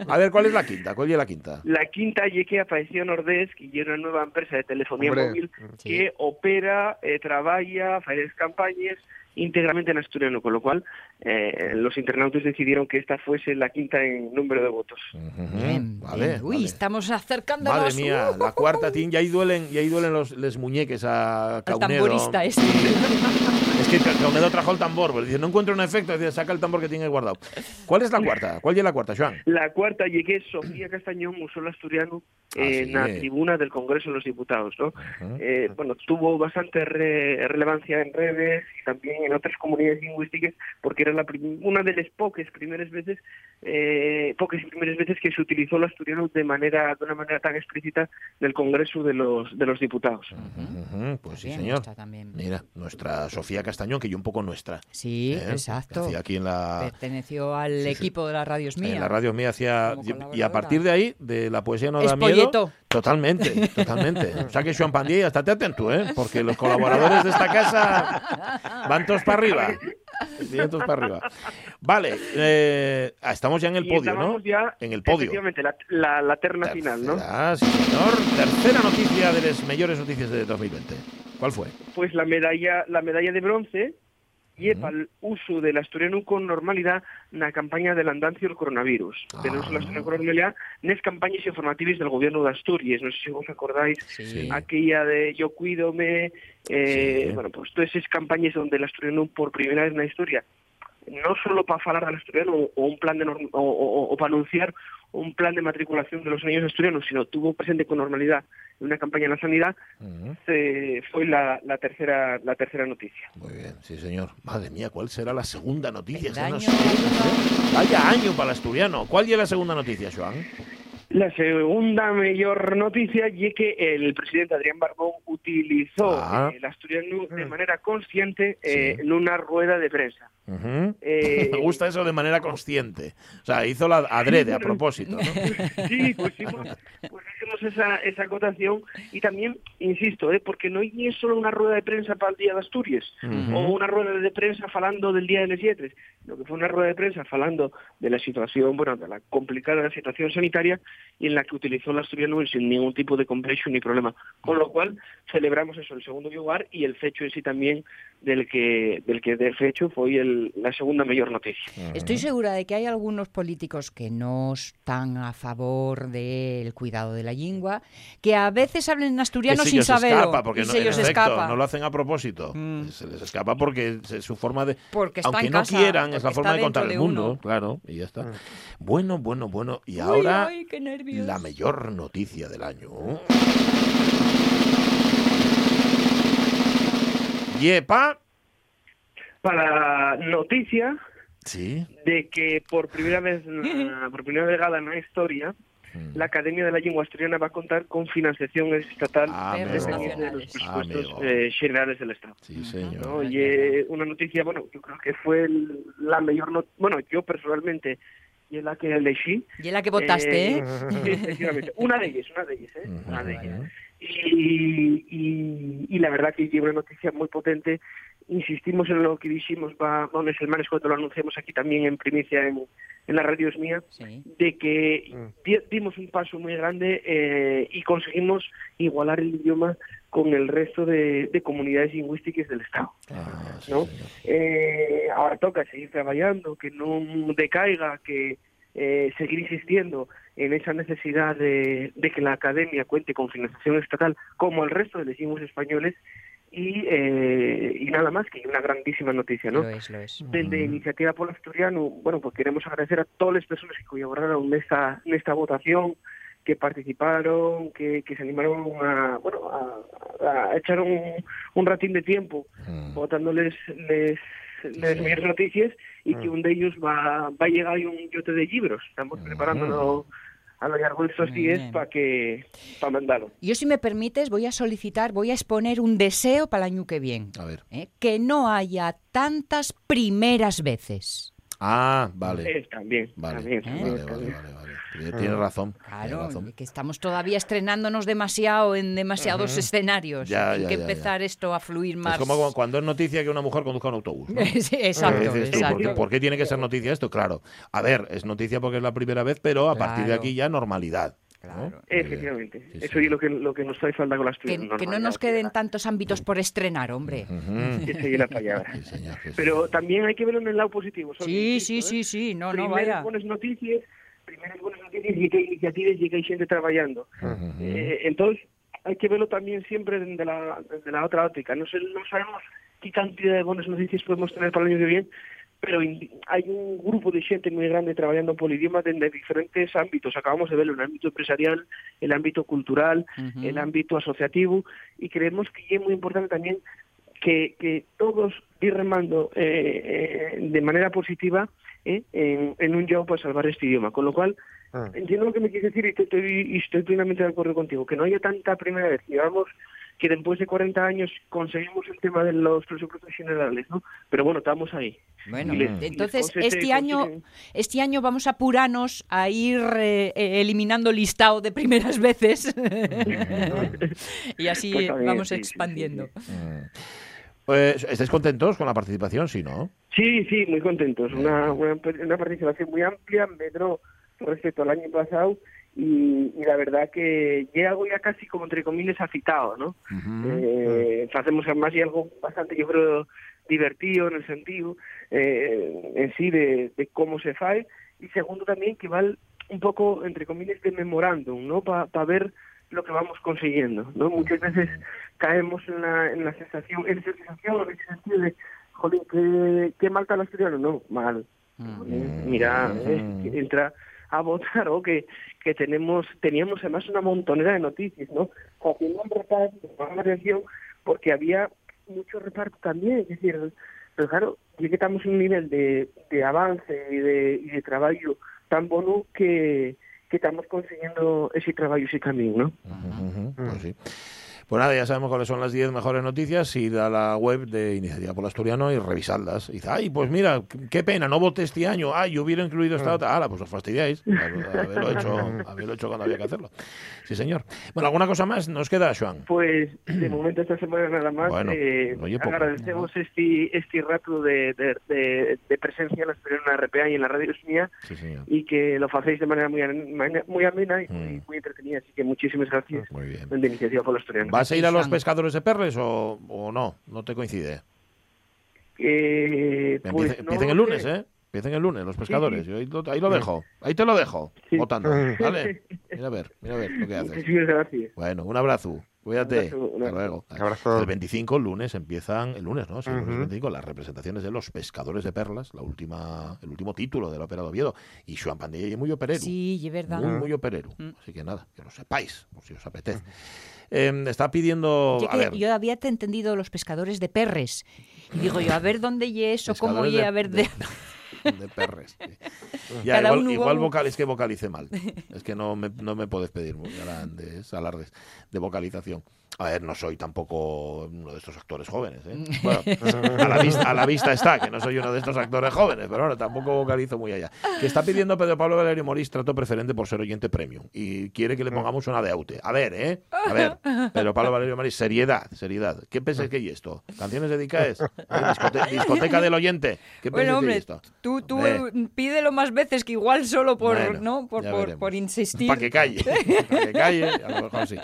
[SPEAKER 1] A ver, ¿cuál es la quinta? ¿Cuál es la quinta?
[SPEAKER 5] La quinta es que apareció Nordés, que es una nueva empresa de telefonía móvil que opera, eh, trabaja, hace campañas íntegramente en asturiano, con lo cual eh, los internautas decidieron que esta fuese la quinta en número de votos.
[SPEAKER 1] vale,
[SPEAKER 2] Uy, estamos acercándonos.
[SPEAKER 1] Madre mía, la cuarta, y ahí duelen, y ahí duelen los les muñeques a Caunedo.
[SPEAKER 2] El tamborista este.
[SPEAKER 1] Es que Caunedo trajo el tambor, pero dice, no encuentro un efecto, dice, saca el tambor que tiene guardado. ¿Cuál es la cuarta? ¿Cuál es la cuarta, Joan?
[SPEAKER 5] La cuarta llegué Sofía Castañón, museo asturiano, ah, en la tribuna del Congreso de los Diputados, ¿no? Eh, bueno, tuvo bastante relevancia en redes y también en otras comunidades lingüísticas, porque era la una de las pocas primeras veces, eh, pocas primeras veces que se utilizó el asturiano de manera de una manera tan explícita del Congreso de los de los Diputados.
[SPEAKER 1] Pues sí, señor. Mira, nuestra Sofía Castañón, que yo un poco nuestra.
[SPEAKER 2] Sí, ¿eh? exacto.
[SPEAKER 1] Aquí en la...
[SPEAKER 2] Perteneció al equipo de la Radio Mía.
[SPEAKER 1] En la Radio Mía hacía... Y a partir de ahí, de la poesía no da miedo... Totalmente, totalmente. O sea que Joan Pandilla, estate atento, ¿eh? Porque los colaboradores de esta casa van todos para arriba. Vientos para arriba. Vale, eh, ah, estamos ya en el podio, ¿no?
[SPEAKER 5] Ya,
[SPEAKER 1] en el podio.
[SPEAKER 5] Efectivamente, la, la, terna final, ¿no?
[SPEAKER 1] Sí, señor. Tercera noticia de las mejores noticias de 2020. ¿Cuál fue?
[SPEAKER 5] Pues la medalla, la medalla de bronce y para el uso del asturiano con normalidad la campaña del andancio del coronavirus. Ah. Tenemos el asturiano con normalidad las campañas informativas del gobierno de Asturias. No sé si os acordáis, aquella de Yo cuídome, eh, bueno, pues todas esas campañas donde el asturiano por primera vez en la historia no solo para hablar del asturiano o un plan de o, para anunciar un plan de matriculación de los niños asturianos, sino tuvo presente con normalidad en una campaña en la sanidad, fue la, tercera la tercera noticia.
[SPEAKER 1] Muy bien, sí señor. Madre mía, ¿cuál será la segunda noticia?
[SPEAKER 2] Año,
[SPEAKER 1] Vaya año para el asturiano. ¿Cuál es la segunda noticia, Joan?
[SPEAKER 5] La segunda mayor noticia es que el presidente Adrián Barbón utilizó ah. el asturiano de mm. manera consciente eh, en una rueda de prensa.
[SPEAKER 1] Eh, Me gusta eso de manera consciente. O sea, hizo la adrede a propósito. ¿no?
[SPEAKER 5] Sí, pues, pues, pues hicimos esa, esa acotación y también, insisto, ¿eh? porque no es solo una rueda de prensa para el Día de Asturias o una rueda de prensa hablando del Día de las Yetres, lo que fue una rueda de prensa hablando de la situación, bueno, de la complicada situación sanitaria y en la que utilizó el asturiano sin ningún tipo de complejo ni problema. Con lo cual, celebramos eso, el segundo lugar y el fecho en sí también del que del que de fecho fue el, la segunda mayor noticia.
[SPEAKER 2] Estoy segura de que hay algunos políticos que no están a favor del cuidado de la lengua, que a veces hablan en asturiano sin saberlo.
[SPEAKER 1] Escapa, porque no, se escapa. no lo hacen a propósito. Mm. Se les escapa porque es su forma de...
[SPEAKER 2] Porque
[SPEAKER 1] aunque no quieran, es la forma de contar el mundo, claro, y ya está. Mm. Bueno, bueno, bueno. Y ahora la mayor noticia del año. Yepa.
[SPEAKER 5] Para noticia
[SPEAKER 1] sí.
[SPEAKER 5] de que por primera vez, por primera vez en la historia, mm. la Academia de la Lengua Asturiana va a contar con financiación estatal
[SPEAKER 1] ah,
[SPEAKER 5] de los presupuestos eh, generales del Estado.
[SPEAKER 1] Sí, señor.
[SPEAKER 5] ¿no? Y eh, una noticia, bueno, yo creo que fue la mayor, no bueno, yo personalmente y es la que elegí.
[SPEAKER 2] Y es la que votaste, ¿eh?
[SPEAKER 5] efectivamente. Una de ellas, una de ellas, ¿eh? Una de ellas. Y, y, y, la verdad que tiene una noticia muy potente insistimos en lo que dijimos va, bueno, es el manes cuando lo anunciamos aquí también en primicia en, en la radio mía, de que mm. dimos un paso muy grande eh, y conseguimos igualar el idioma con el resto de, comunidades lingüísticas del Estado. Ah, ¿no? eh, ahora toca seguir trabajando, que no decaiga, que eh, seguir insistiendo en esa necesidad de, de, que la academia cuente con financiación estatal como el resto de los lingües españoles y, eh, y nada más que una grandísima noticia, ¿no?
[SPEAKER 2] Lo es, lo es.
[SPEAKER 5] Desde Iniciativa por Asturiano, bueno, pues queremos agradecer a todas las personas que colaboraron en esta, en esta votación, que participaron, que, que se animaron a, bueno, a, echar un, un ratín de tiempo mm. votándoles les, las mejores noticias y que mm. un de ellos va, va a llegar un yote de libros. Estamos mm. preparándolo a lo largo de estos días para que para mandarlo.
[SPEAKER 2] Yo, si me permites, voy a solicitar, voy a exponer un deseo para el año que viene.
[SPEAKER 1] A ver.
[SPEAKER 2] ¿eh? Que no haya tantas primeras veces.
[SPEAKER 1] Ah, vale.
[SPEAKER 5] también.
[SPEAKER 1] Vale, vale, vale, Tiene razón.
[SPEAKER 2] Claro, que estamos todavía estrenándonos demasiado en demasiados escenarios. Hay que empezar esto a fluir más.
[SPEAKER 1] Es como cuando es noticia que una mujer conduzca un autobús.
[SPEAKER 2] exacto, exacto.
[SPEAKER 1] ¿por, qué, tiene que ser noticia esto? Claro. A ver, es noticia porque es la primera vez, pero a partir de aquí ya normalidad. Claro.
[SPEAKER 5] Efectivamente. Eso es lo que, lo que nos trae falta con las
[SPEAKER 2] Que, que no nos queden tantos ámbitos por estrenar, hombre.
[SPEAKER 5] Pero también hay que verlo en el lado positivo.
[SPEAKER 2] sí, sí, sí, sí, no, no vaya.
[SPEAKER 5] buenas noticias, primeras buenas noticias y que iniciativas y que hay gente trabajando. Eh, entonces, hay que verlo también siempre desde la, desde la otra óptica. No, sé, no sabemos qué cantidad de buenas noticias podemos tener para el año que viene, pero hay un grupo de gente muy grande trabajando por idiomas en diferentes ámbitos. Acabamos de verlo en el ámbito empresarial, el ámbito cultural, el ámbito asociativo, y creemos que es muy importante también que, que todos ir remando eh, eh, de manera positiva eh, en, un job para salvar este idioma. Con lo cual, ah. entiendo lo que me quieres decir y estoy, y estoy plenamente de acuerdo contigo, que no haya tanta primera vez. Llevamos que después de 40 años conseguimos el tema de los presupuestos generales, ¿no? Pero bueno, estamos ahí.
[SPEAKER 2] Bueno, entonces este año, este año vamos a apurarnos a ir eh, eh, eliminando listado de primeras veces y así pues vamos expandiendo.
[SPEAKER 1] Pues, ¿Estáis contentos con la participación? Sí, ¿no?
[SPEAKER 5] Sí, sí, muy contentos. Una, una, participación muy amplia, Pedro, respecto al año pasado y, la verdad que ya algo ya casi como entre comillas afitado, ¿no? eh, hacemos además y algo bastante, yo creo, divertido en el sentido eh, en sí de, cómo se fae y segundo también que va un poco, entre comillas, de memorándum, ¿no? Para ver lo que vamos consiguiendo, ¿no? Muchas veces caemos en la, en la sensación, en esa sensación, en ese sentido de, joder, ¿qué, qué mal está el asturiano? No, mal. Mira, eh, entra a votar o que, que tenemos teníamos además una montonera de noticias, ¿no? Haciendo un reparto, la atención, porque había mucho reparto también, es decir, pero claro, ya que estamos en un nivel de, de avance y de, y de trabajo tan bueno que, que estamos consiguiendo ese trabajo ese camino, ¿no?
[SPEAKER 1] Pues sí. Pues nada, ya sabemos cuáles son las 10 mejores noticias, ir a la web de Iniciativa por Asturiano y revisarlas. Y dice, ay, pues mira, qué pena, no voté este año, ay, yo hubiera incluido esta otra. Ah, pues os fastidiáis, haberlo hecho, haberlo hecho cuando había que hacerlo. Sí, señor. Bueno, ¿alguna cosa más nos queda, Joan?
[SPEAKER 5] Pues de momento esta semana nada más. Bueno, eh, agradecemos este, este rato de, de, presencia en la Esperanza RPA y en la radio mía sí, y que lo hacéis de manera muy, muy amena y muy, mm. entretenida. Así que muchísimas gracias
[SPEAKER 1] muy bien.
[SPEAKER 5] de Iniciativa por Asturiano.
[SPEAKER 1] ¿Vas a ir a los pescadores de perres o, no? ¿No te coincide?
[SPEAKER 5] Eh, pues
[SPEAKER 1] empiecen, el lunes, ¿eh? Empiecen el lunes los pescadores. Yo ahí, lo, dejo. Ahí te lo dejo. Votando. ¿Vale? Mira a ver, mira a ver lo que haces. Bueno, un abrazo. Cuídate. Hasta luego. El 25, el lunes, empiezan, el lunes, ¿no? Sí, el 25, las representaciones de los pescadores de perlas, la última, el último título de la ópera de Oviedo. Y Joan Pandilla es muy operero.
[SPEAKER 2] Sí, es verdad.
[SPEAKER 1] Muy, muy operero. Mm. Así que nada, que lo sepáis, por si os apetece. Em, está pidiendo.
[SPEAKER 2] Yo,
[SPEAKER 1] a ver.
[SPEAKER 2] yo había entendido los pescadores de perres. Y digo yo, a ver dónde y eso, cómo y a ver de...
[SPEAKER 1] de perres. Ya, igual, vocal, es que vocalice mal. Es que no me, no me puedes pedir grandes alardes de vocalización. A ver, no soy tampoco uno de estos actores jóvenes. ¿eh? Bueno, a, la vista, a la vista está que no soy uno de estos actores jóvenes, pero bueno, tampoco vocalizo muy allá. Que está pidiendo Pedro Pablo Valerio Morís trato preferente por ser oyente premium y quiere que le pongamos una de Aute. A ver, ¿eh? A ver, Pedro Pablo Valerio Morís, seriedad, seriedad. ¿Qué pensáis que hay esto? ¿Canciones dedicadas? discoteca del oyente. ¿Qué
[SPEAKER 2] bueno, hombre, esto? tú, tú pídelo más veces que igual solo por, ¿no? por, por, por, insistir.
[SPEAKER 1] Para que calle. Para que calle, a lo mejor sí.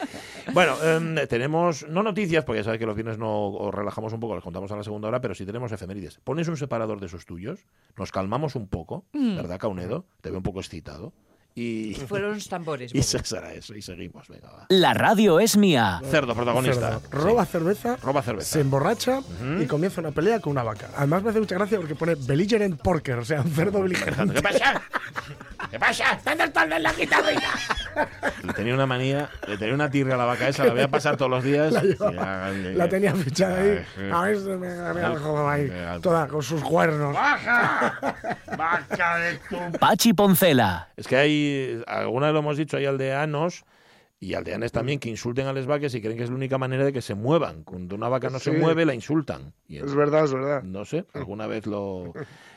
[SPEAKER 1] Bueno, eh, tenemos, no noticias, porque ya sabes que los viernes no relajamos un poco, les contamos a la segunda hora, pero sí tenemos efemérides. Pones un separador de esos tuyos, nos calmamos un poco, mm. ¿verdad, Caunedo? Te veo un poco excitado. Y
[SPEAKER 2] fueron los tambores.
[SPEAKER 1] Y será eso, y seguimos. Venga,
[SPEAKER 6] La radio es mía.
[SPEAKER 1] Cerdo, protagonista.
[SPEAKER 7] Roba cerveza.
[SPEAKER 1] Roba cerveza.
[SPEAKER 7] Se emborracha y comienza una pelea con una vaca. Además me hace mucha gracia porque pone belligerent porker, o sea, un cerdo beligerante.
[SPEAKER 1] ¿Qué pasa? ¿Qué pasa? ¿Dónde en la guitarrita? Le tenía una manía, le tenía una tirga a la vaca esa, la voy a pasar todos los días.
[SPEAKER 7] La, tenía fichada ahí. A ver, me, me, ahí. Toda con sus cuernos.
[SPEAKER 1] ¡Baja! ¡Vaca de tu...
[SPEAKER 6] Pachi Poncela.
[SPEAKER 1] Es que hay, alguna vez lo hemos dicho, hay aldeanos y aldeanes también que insulten a las vacas y creen que es la única manera de que se muevan. Cuando una vaca no se mueve, la insultan.
[SPEAKER 3] es verdad, es verdad.
[SPEAKER 1] No sé, alguna vez lo,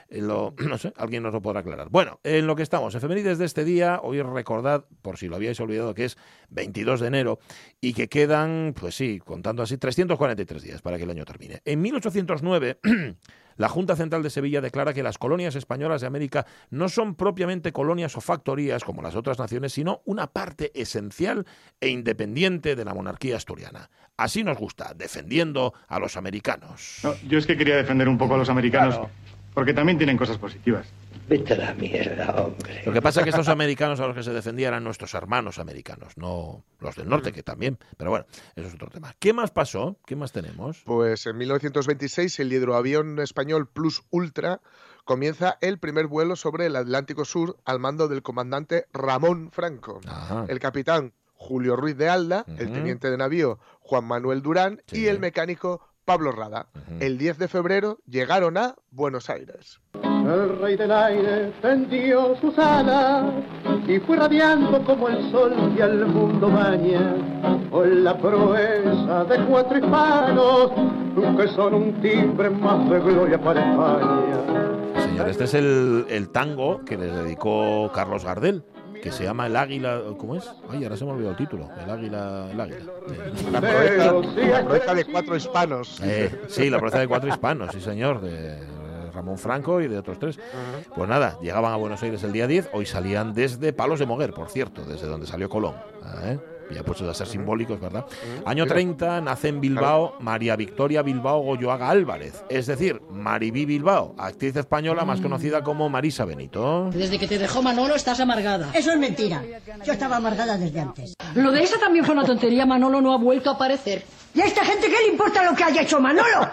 [SPEAKER 1] lo, no sé, alguien nos lo podrá aclarar. Bueno, en lo que estamos, efemérides de este día, hoy recordad, por si lo habíais olvidado, que es 22 de enero y que quedan, pues sí, contando así, 343 días para que el año termine. En 1809... La Junta Central de Sevilla declara que las colonias españolas de América no son propiamente colonias o factorías como las otras naciones, sino una parte esencial e independiente de la monarquía asturiana. Así nos gusta, defendiendo a los americanos.
[SPEAKER 8] yo es que quería defender un poco a los americanos. Porque también tienen cosas positivas.
[SPEAKER 9] Vete a la mierda, hombre.
[SPEAKER 1] Lo que pasa es que estos americanos a los que se defendían eran nuestros hermanos americanos, no los del norte, que también. Pero bueno, eso es otro tema. ¿Qué más pasó? ¿Qué más tenemos?
[SPEAKER 3] Pues en 1926 el hidroavión español Plus Ultra comienza el primer vuelo sobre el Atlántico Sur al mando del comandante Ramón Franco. El capitán Julio Ruiz de Alda, el teniente de navío Juan Manuel Durán y el mecánico Pablo Rada. El 10 de febrero llegaron a Buenos Aires.
[SPEAKER 10] El rey del aire tendió sus alas y fue radiando como el sol que al mundo baña con la proeza de cuatro hispanos que son un timbre más de gloria para España.
[SPEAKER 1] Señor, este es el, el tango que les dedicó Carlos Gardel que se llama El Águila, ¿cómo es? Ay, ahora se me ha olvidado el título. El Águila, el Águila.
[SPEAKER 3] La proeza, de cuatro hispanos.
[SPEAKER 1] Eh, sí, la proeza de cuatro hispanos, sí señor, de Ramón Franco y de otros tres. Pues nada, llegaban a Buenos Aires el día 10, hoy salían desde Palos de Moguer, por cierto, desde donde salió Colón. ¿eh? Ya puestos a ser simbólicos, ¿verdad? Año 30 nace en Bilbao María Victoria Bilbao Goyoaga Álvarez, es decir, Maribí Bilbao, actriz española más conocida como Marisa Benito.
[SPEAKER 11] Desde que te dejó Manolo estás amargada.
[SPEAKER 12] Eso es mentira. Yo estaba amargada desde antes.
[SPEAKER 11] Lo de esa también fue una tontería, Manolo no ha vuelto a aparecer.
[SPEAKER 12] ¿Y a esta gente qué le importa lo que haya hecho Manolo?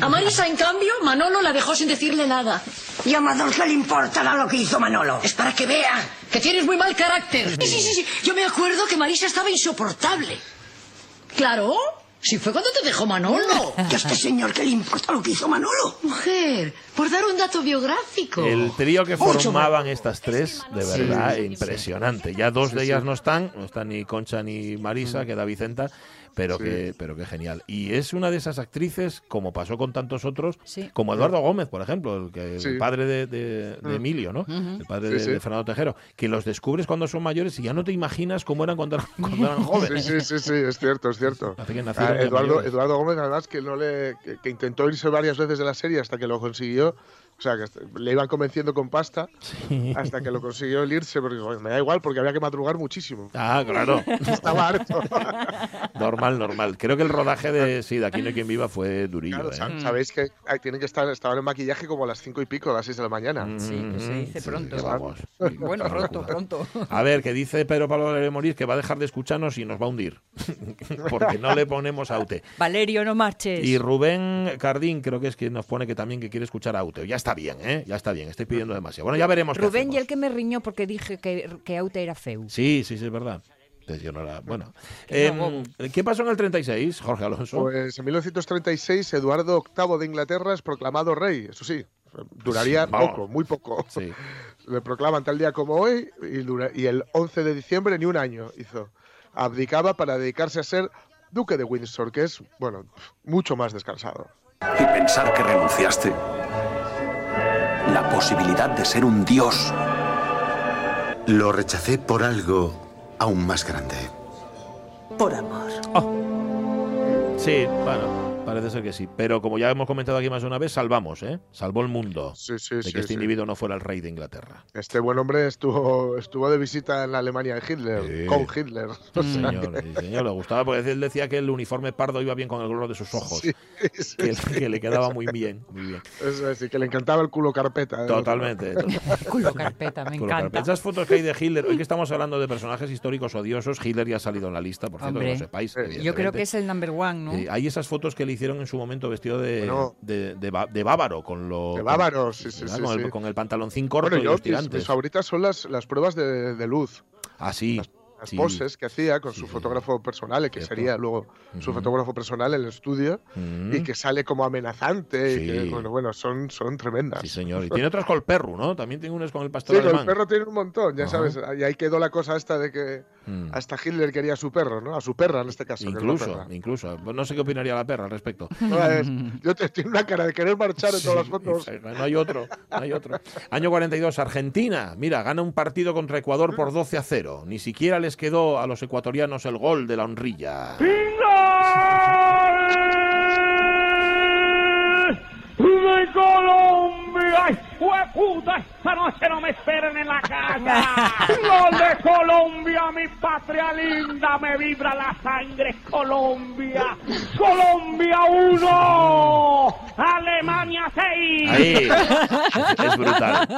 [SPEAKER 11] A Marisa, en cambio, Manolo la dejó sin decirle nada.
[SPEAKER 12] ¿Y a Amador qué le importará lo que hizo Manolo?
[SPEAKER 11] Es para que vea que tienes muy mal carácter. Sí, sí, sí. Yo me acuerdo que Marisa estaba insoportable. Claro. Si fue cuando te dejó Manolo.
[SPEAKER 12] ¿Y a este señor qué le importa lo que hizo Manolo?
[SPEAKER 11] Mujer, por dar un dato biográfico.
[SPEAKER 1] El trío que formaban estas tres, de verdad, impresionante. Ya dos de ellas no están, no están ni Concha ni Marisa, queda Vicenta pero que pero que genial. Y es una de esas actrices, como pasó con tantos otros, como Eduardo Gómez, por ejemplo, el, que, el padre de, mm. Emilio, ¿no? El padre de, Fernando Tejero, que los descubres cuando son mayores y ya no te imaginas cómo eran cuando, eran jóvenes.
[SPEAKER 3] Sí, sí, sí, es cierto, es cierto. Ah, Eduardo, Eduardo Gómez, además, que, no le, que intentó irse varias veces de la serie hasta que lo consiguió o sea, que le iban convenciendo con pasta hasta que lo consiguió el irse, porque me da igual, porque había que madrugar muchísimo.
[SPEAKER 1] Ah, claro.
[SPEAKER 3] Estaba harto.
[SPEAKER 1] normal, normal. Creo que el rodaje de, sí, de Aquí no hay quien viva fue durillo.
[SPEAKER 3] Claro, ¿eh? Sabéis que tienen que estar, estaban en maquillaje como a las cinco y pico, a las seis de la mañana.
[SPEAKER 2] Mm, sí, que se dice pronto. vamos. bueno, pronto, pronto.
[SPEAKER 1] A ver, que dice Pedro Pablo de Morir que va a dejar de escucharnos y nos va a hundir. porque no le ponemos aute.
[SPEAKER 2] Valerio, no marches.
[SPEAKER 1] Y Rubén Cardín, creo que es quien nos pone que también que quiere escuchar aute. Ya está bien, ¿eh? Ya está bien, estoy pidiendo demasiado. Bueno, ya veremos.
[SPEAKER 2] Rubén y el que me riñó porque dije que, que Aute era feu.
[SPEAKER 1] Sí, sí, sí, es verdad. Bueno, em, ¿qué pasó en el 36, Jorge Alonso?
[SPEAKER 3] Pues en 1936 Eduardo VIII de Inglaterra es proclamado rey, eso sí, Duraría
[SPEAKER 1] Vamos.
[SPEAKER 3] poco, muy poco.
[SPEAKER 1] Sí.
[SPEAKER 3] Le proclaman tal día como hoy y, dura- y el 11 de diciembre ni un año hizo. Abdicaba para dedicarse a ser duque de Windsor, que es, bueno, mucho más descansado.
[SPEAKER 13] Y pensar que renunciaste. La posibilidad de ser un dios.
[SPEAKER 14] Lo rechacé por algo aún más grande.
[SPEAKER 12] Por amor.
[SPEAKER 1] Sí, bueno, parece ser que sí. Pero como ya hemos comentado aquí más de una vez, salvamos, ¿eh? Salvó el mundo
[SPEAKER 3] Sí, sí,
[SPEAKER 1] de
[SPEAKER 3] sí,
[SPEAKER 1] que este
[SPEAKER 3] sí.
[SPEAKER 1] individuo no fuera el rey de Inglaterra.
[SPEAKER 3] Este buen hombre estuvo, estuvo de visita en la Alemania de Hitler,
[SPEAKER 1] Sí.
[SPEAKER 3] con Hitler. O sea
[SPEAKER 1] señor,
[SPEAKER 3] que-
[SPEAKER 1] señor, le gustaba porque él decía que el uniforme pardo iba bien con el color de sus ojos,
[SPEAKER 3] Sí, sí,
[SPEAKER 1] que,
[SPEAKER 3] sí.
[SPEAKER 1] que le quedaba muy bien, muy bien.
[SPEAKER 3] Eso es, sí, que le encantaba el culo carpeta. ¿eh?
[SPEAKER 1] Totalmente.
[SPEAKER 2] Culo carpeta, me
[SPEAKER 1] Culo
[SPEAKER 2] encanta.
[SPEAKER 1] carpeta. Esas fotos que hay de Hitler, hoy que estamos hablando de personajes históricos odiosos, Hitler ya ha salido en la lista, por cierto, que lo sepáis.
[SPEAKER 2] yo creo que es el number one, ¿no?
[SPEAKER 1] Eh, hay esas fotos que le hicieron en su momento vestido de,
[SPEAKER 3] Bueno.
[SPEAKER 1] de, de de bávaro, con lo,
[SPEAKER 3] De
[SPEAKER 1] con-
[SPEAKER 3] bávaro, sí, sí,
[SPEAKER 1] ¿verdad?
[SPEAKER 3] sí,
[SPEAKER 1] con,
[SPEAKER 3] sí.
[SPEAKER 1] El, con el pantaloncín corto
[SPEAKER 3] Bueno,
[SPEAKER 1] y
[SPEAKER 3] yo,
[SPEAKER 1] los
[SPEAKER 3] mis,
[SPEAKER 1] tirantes.
[SPEAKER 3] mis favoritas son las, las pruebas de, luz.
[SPEAKER 1] Ah, sí.
[SPEAKER 3] Las
[SPEAKER 1] sí.
[SPEAKER 3] poses que hacía con su fotógrafo personal, que sería luego su
[SPEAKER 1] Ujú.
[SPEAKER 3] fotógrafo personal en el estudio,
[SPEAKER 1] Mm.
[SPEAKER 3] y que sale como amenazante. y que,
[SPEAKER 1] Sí.
[SPEAKER 3] bueno, bueno, son, son tremendas.
[SPEAKER 1] Sí, señor. Y tiene otras con el perro, ¿no? También tiene unas con el pastor
[SPEAKER 3] Sí, el
[SPEAKER 1] alemán.
[SPEAKER 3] perro tiene un montón, ya
[SPEAKER 1] Ajá.
[SPEAKER 3] sabes. Y ahí quedó la cosa esta de que
[SPEAKER 1] Mm.
[SPEAKER 3] hasta Hitler quería a su perro, ¿no? A su perra en este caso. que es la
[SPEAKER 1] Incluso, incluso. No sé qué opinaría la perra al respecto.
[SPEAKER 3] No, es- yo te tiene una cara de querer marchar en todas las
[SPEAKER 1] Sí,
[SPEAKER 3] fotos.
[SPEAKER 1] No hay otro, no hay otro. Año 42, Argentina. Mira, gana un partido contra Ecuador por 12 a 0. Ni siquiera les quedó a los ecuatorianos el gol de la honrilla.
[SPEAKER 15] de Colombia. ¡Ay, puta! Esta noche no me esperen en la casa. Gol de Colombia, mi patria linda. Me vibra la sangre. Colombia. Colombia 1. Alemania 6.
[SPEAKER 1] Ahí. Es brutal.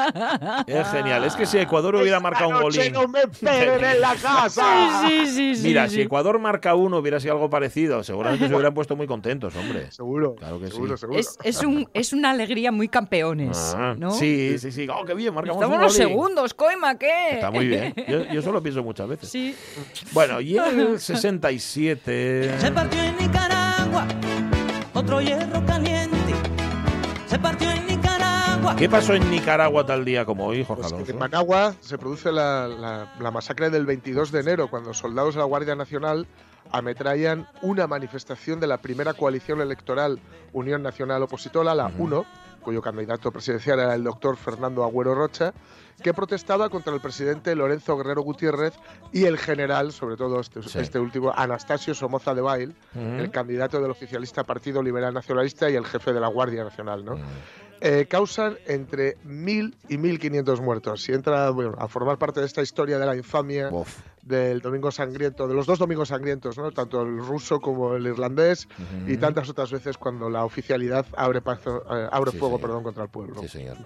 [SPEAKER 1] Es genial. Es que si Ecuador hubiera marcado un
[SPEAKER 3] noche
[SPEAKER 1] golín.
[SPEAKER 3] no me esperen en la casa.
[SPEAKER 2] Sí, sí, sí.
[SPEAKER 1] Mira,
[SPEAKER 2] sí.
[SPEAKER 1] si Ecuador marca uno, hubiera sido algo parecido. Seguramente se hubieran puesto muy contentos, hombre.
[SPEAKER 3] Seguro.
[SPEAKER 1] Claro que
[SPEAKER 3] seguro,
[SPEAKER 1] sí.
[SPEAKER 3] seguro.
[SPEAKER 2] Es, es, un, es una alegría muy campeones,
[SPEAKER 1] Ah,
[SPEAKER 2] ¿no?
[SPEAKER 1] Sí, sí, sí. Oh, qué bien, marcamos
[SPEAKER 2] Estamos
[SPEAKER 1] un
[SPEAKER 2] los
[SPEAKER 1] golín.
[SPEAKER 2] segundos, coima, ¿qué?
[SPEAKER 1] Está muy bien. Yo, yo eso lo pienso muchas veces.
[SPEAKER 2] Sí.
[SPEAKER 1] Bueno, y en el 67.
[SPEAKER 16] Se partió en Nicaragua, otro hierro caliente. Se partió en Nicaragua.
[SPEAKER 1] ¿Qué pasó en Nicaragua tal día como hoy, Jorge
[SPEAKER 3] Pues
[SPEAKER 1] Alonso?
[SPEAKER 3] en Managua se produce la, la- la masacre del 22 de enero, cuando soldados de la Guardia Nacional ametrallan una manifestación de la primera coalición electoral Unión Nacional Opositora, la UNO, cuyo candidato presidencial era el doctor Fernando Agüero Rocha, que protestaba contra el presidente Lorenzo Guerrero Gutiérrez y el general, sobre todo este,
[SPEAKER 1] Sí.
[SPEAKER 3] este último, Anastasio Somoza de Bail, el candidato del oficialista Partido Liberal Nacionalista y el jefe de la Guardia Nacional. ¿no? Eh, causan entre 1.000 y 1.500 muertos. Si entra bueno, a formar parte de esta historia de la infamia
[SPEAKER 1] Uf.
[SPEAKER 3] del Domingo Sangriento, de los dos Domingos Sangrientos, ¿no? tanto el ruso como el irlandés, y tantas otras veces cuando la oficialidad abre, paso- eh, abre
[SPEAKER 1] Sí,
[SPEAKER 3] fuego
[SPEAKER 1] señor.
[SPEAKER 3] perdón, contra el pueblo.
[SPEAKER 1] Sí, señor.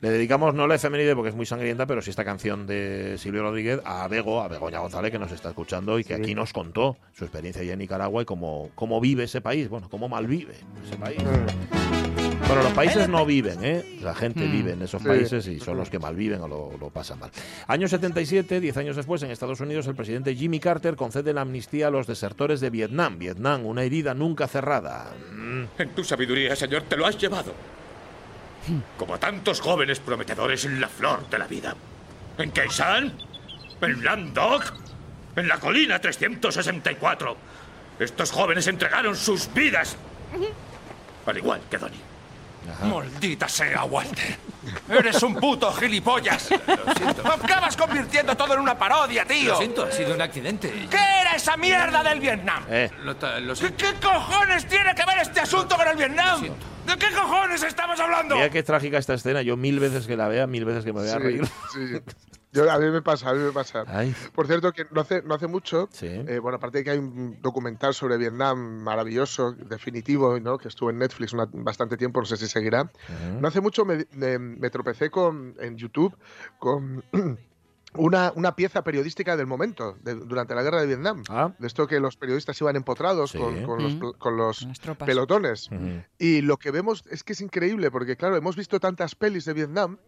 [SPEAKER 1] Le dedicamos no la efeméride porque es muy sangrienta, pero sí esta canción de Silvio Rodríguez a Bego, a Begoña González, que nos está escuchando y que
[SPEAKER 3] Sí.
[SPEAKER 1] aquí nos contó su experiencia allá en Nicaragua y cómo, cómo vive ese país, bueno, cómo malvive ese país. Bueno, los países no viven, ¿eh? La gente
[SPEAKER 2] Mm.
[SPEAKER 1] vive en esos
[SPEAKER 3] Sí.
[SPEAKER 1] países y son los que malviven o lo, lo pasan mal. Año 77, 10 años después, en Estados Unidos, el presidente Jimmy Carter concede la amnistía a los desertores de Vietnam. Vietnam, una herida nunca cerrada. Mm.
[SPEAKER 17] En tu sabiduría, señor, te lo has llevado. Como a tantos jóvenes prometedores en la flor de la vida. ¿En Keisan? ¿En Landog? ¿En la colina 364? Estos jóvenes entregaron sus vidas. Al igual que Donnie.
[SPEAKER 18] Maldita sea, Walter. Eres un puto gilipollas. Lo siento. Acabas convirtiendo todo en una parodia, tío.
[SPEAKER 19] Lo siento, ha sido un accidente.
[SPEAKER 18] ¿Qué era esa mierda del Vietnam?
[SPEAKER 1] Eh.
[SPEAKER 19] Lo, ta- lo
[SPEAKER 18] ¿Qué,
[SPEAKER 19] siento.
[SPEAKER 18] qué cojones tiene que ver este asunto con el Vietnam? ¿De qué cojones estamos hablando?
[SPEAKER 1] Mira qué trágica esta escena. Yo mil veces que la vea, mil veces que me voy a
[SPEAKER 3] Sí,
[SPEAKER 1] reír.
[SPEAKER 3] sí. Yo, a mí me pasa, a mí me pasa.
[SPEAKER 1] Ay.
[SPEAKER 3] Por cierto, que no hace, no hace mucho,
[SPEAKER 1] Sí.
[SPEAKER 3] eh, bueno, aparte de que hay un documental sobre Vietnam maravilloso, definitivo, ¿no? que estuvo en Netflix una- bastante tiempo, no sé si seguirá. No hace mucho me, me- me tropecé con, en YouTube con una, una pieza periodística del momento, de- durante la guerra de Vietnam.
[SPEAKER 1] Ah.
[SPEAKER 3] De esto que los periodistas iban empotrados
[SPEAKER 1] Sí.
[SPEAKER 3] con, con los,
[SPEAKER 2] Mm.
[SPEAKER 3] con los pelotones. Y lo que vemos es que es increíble, porque claro, hemos visto tantas pelis de Vietnam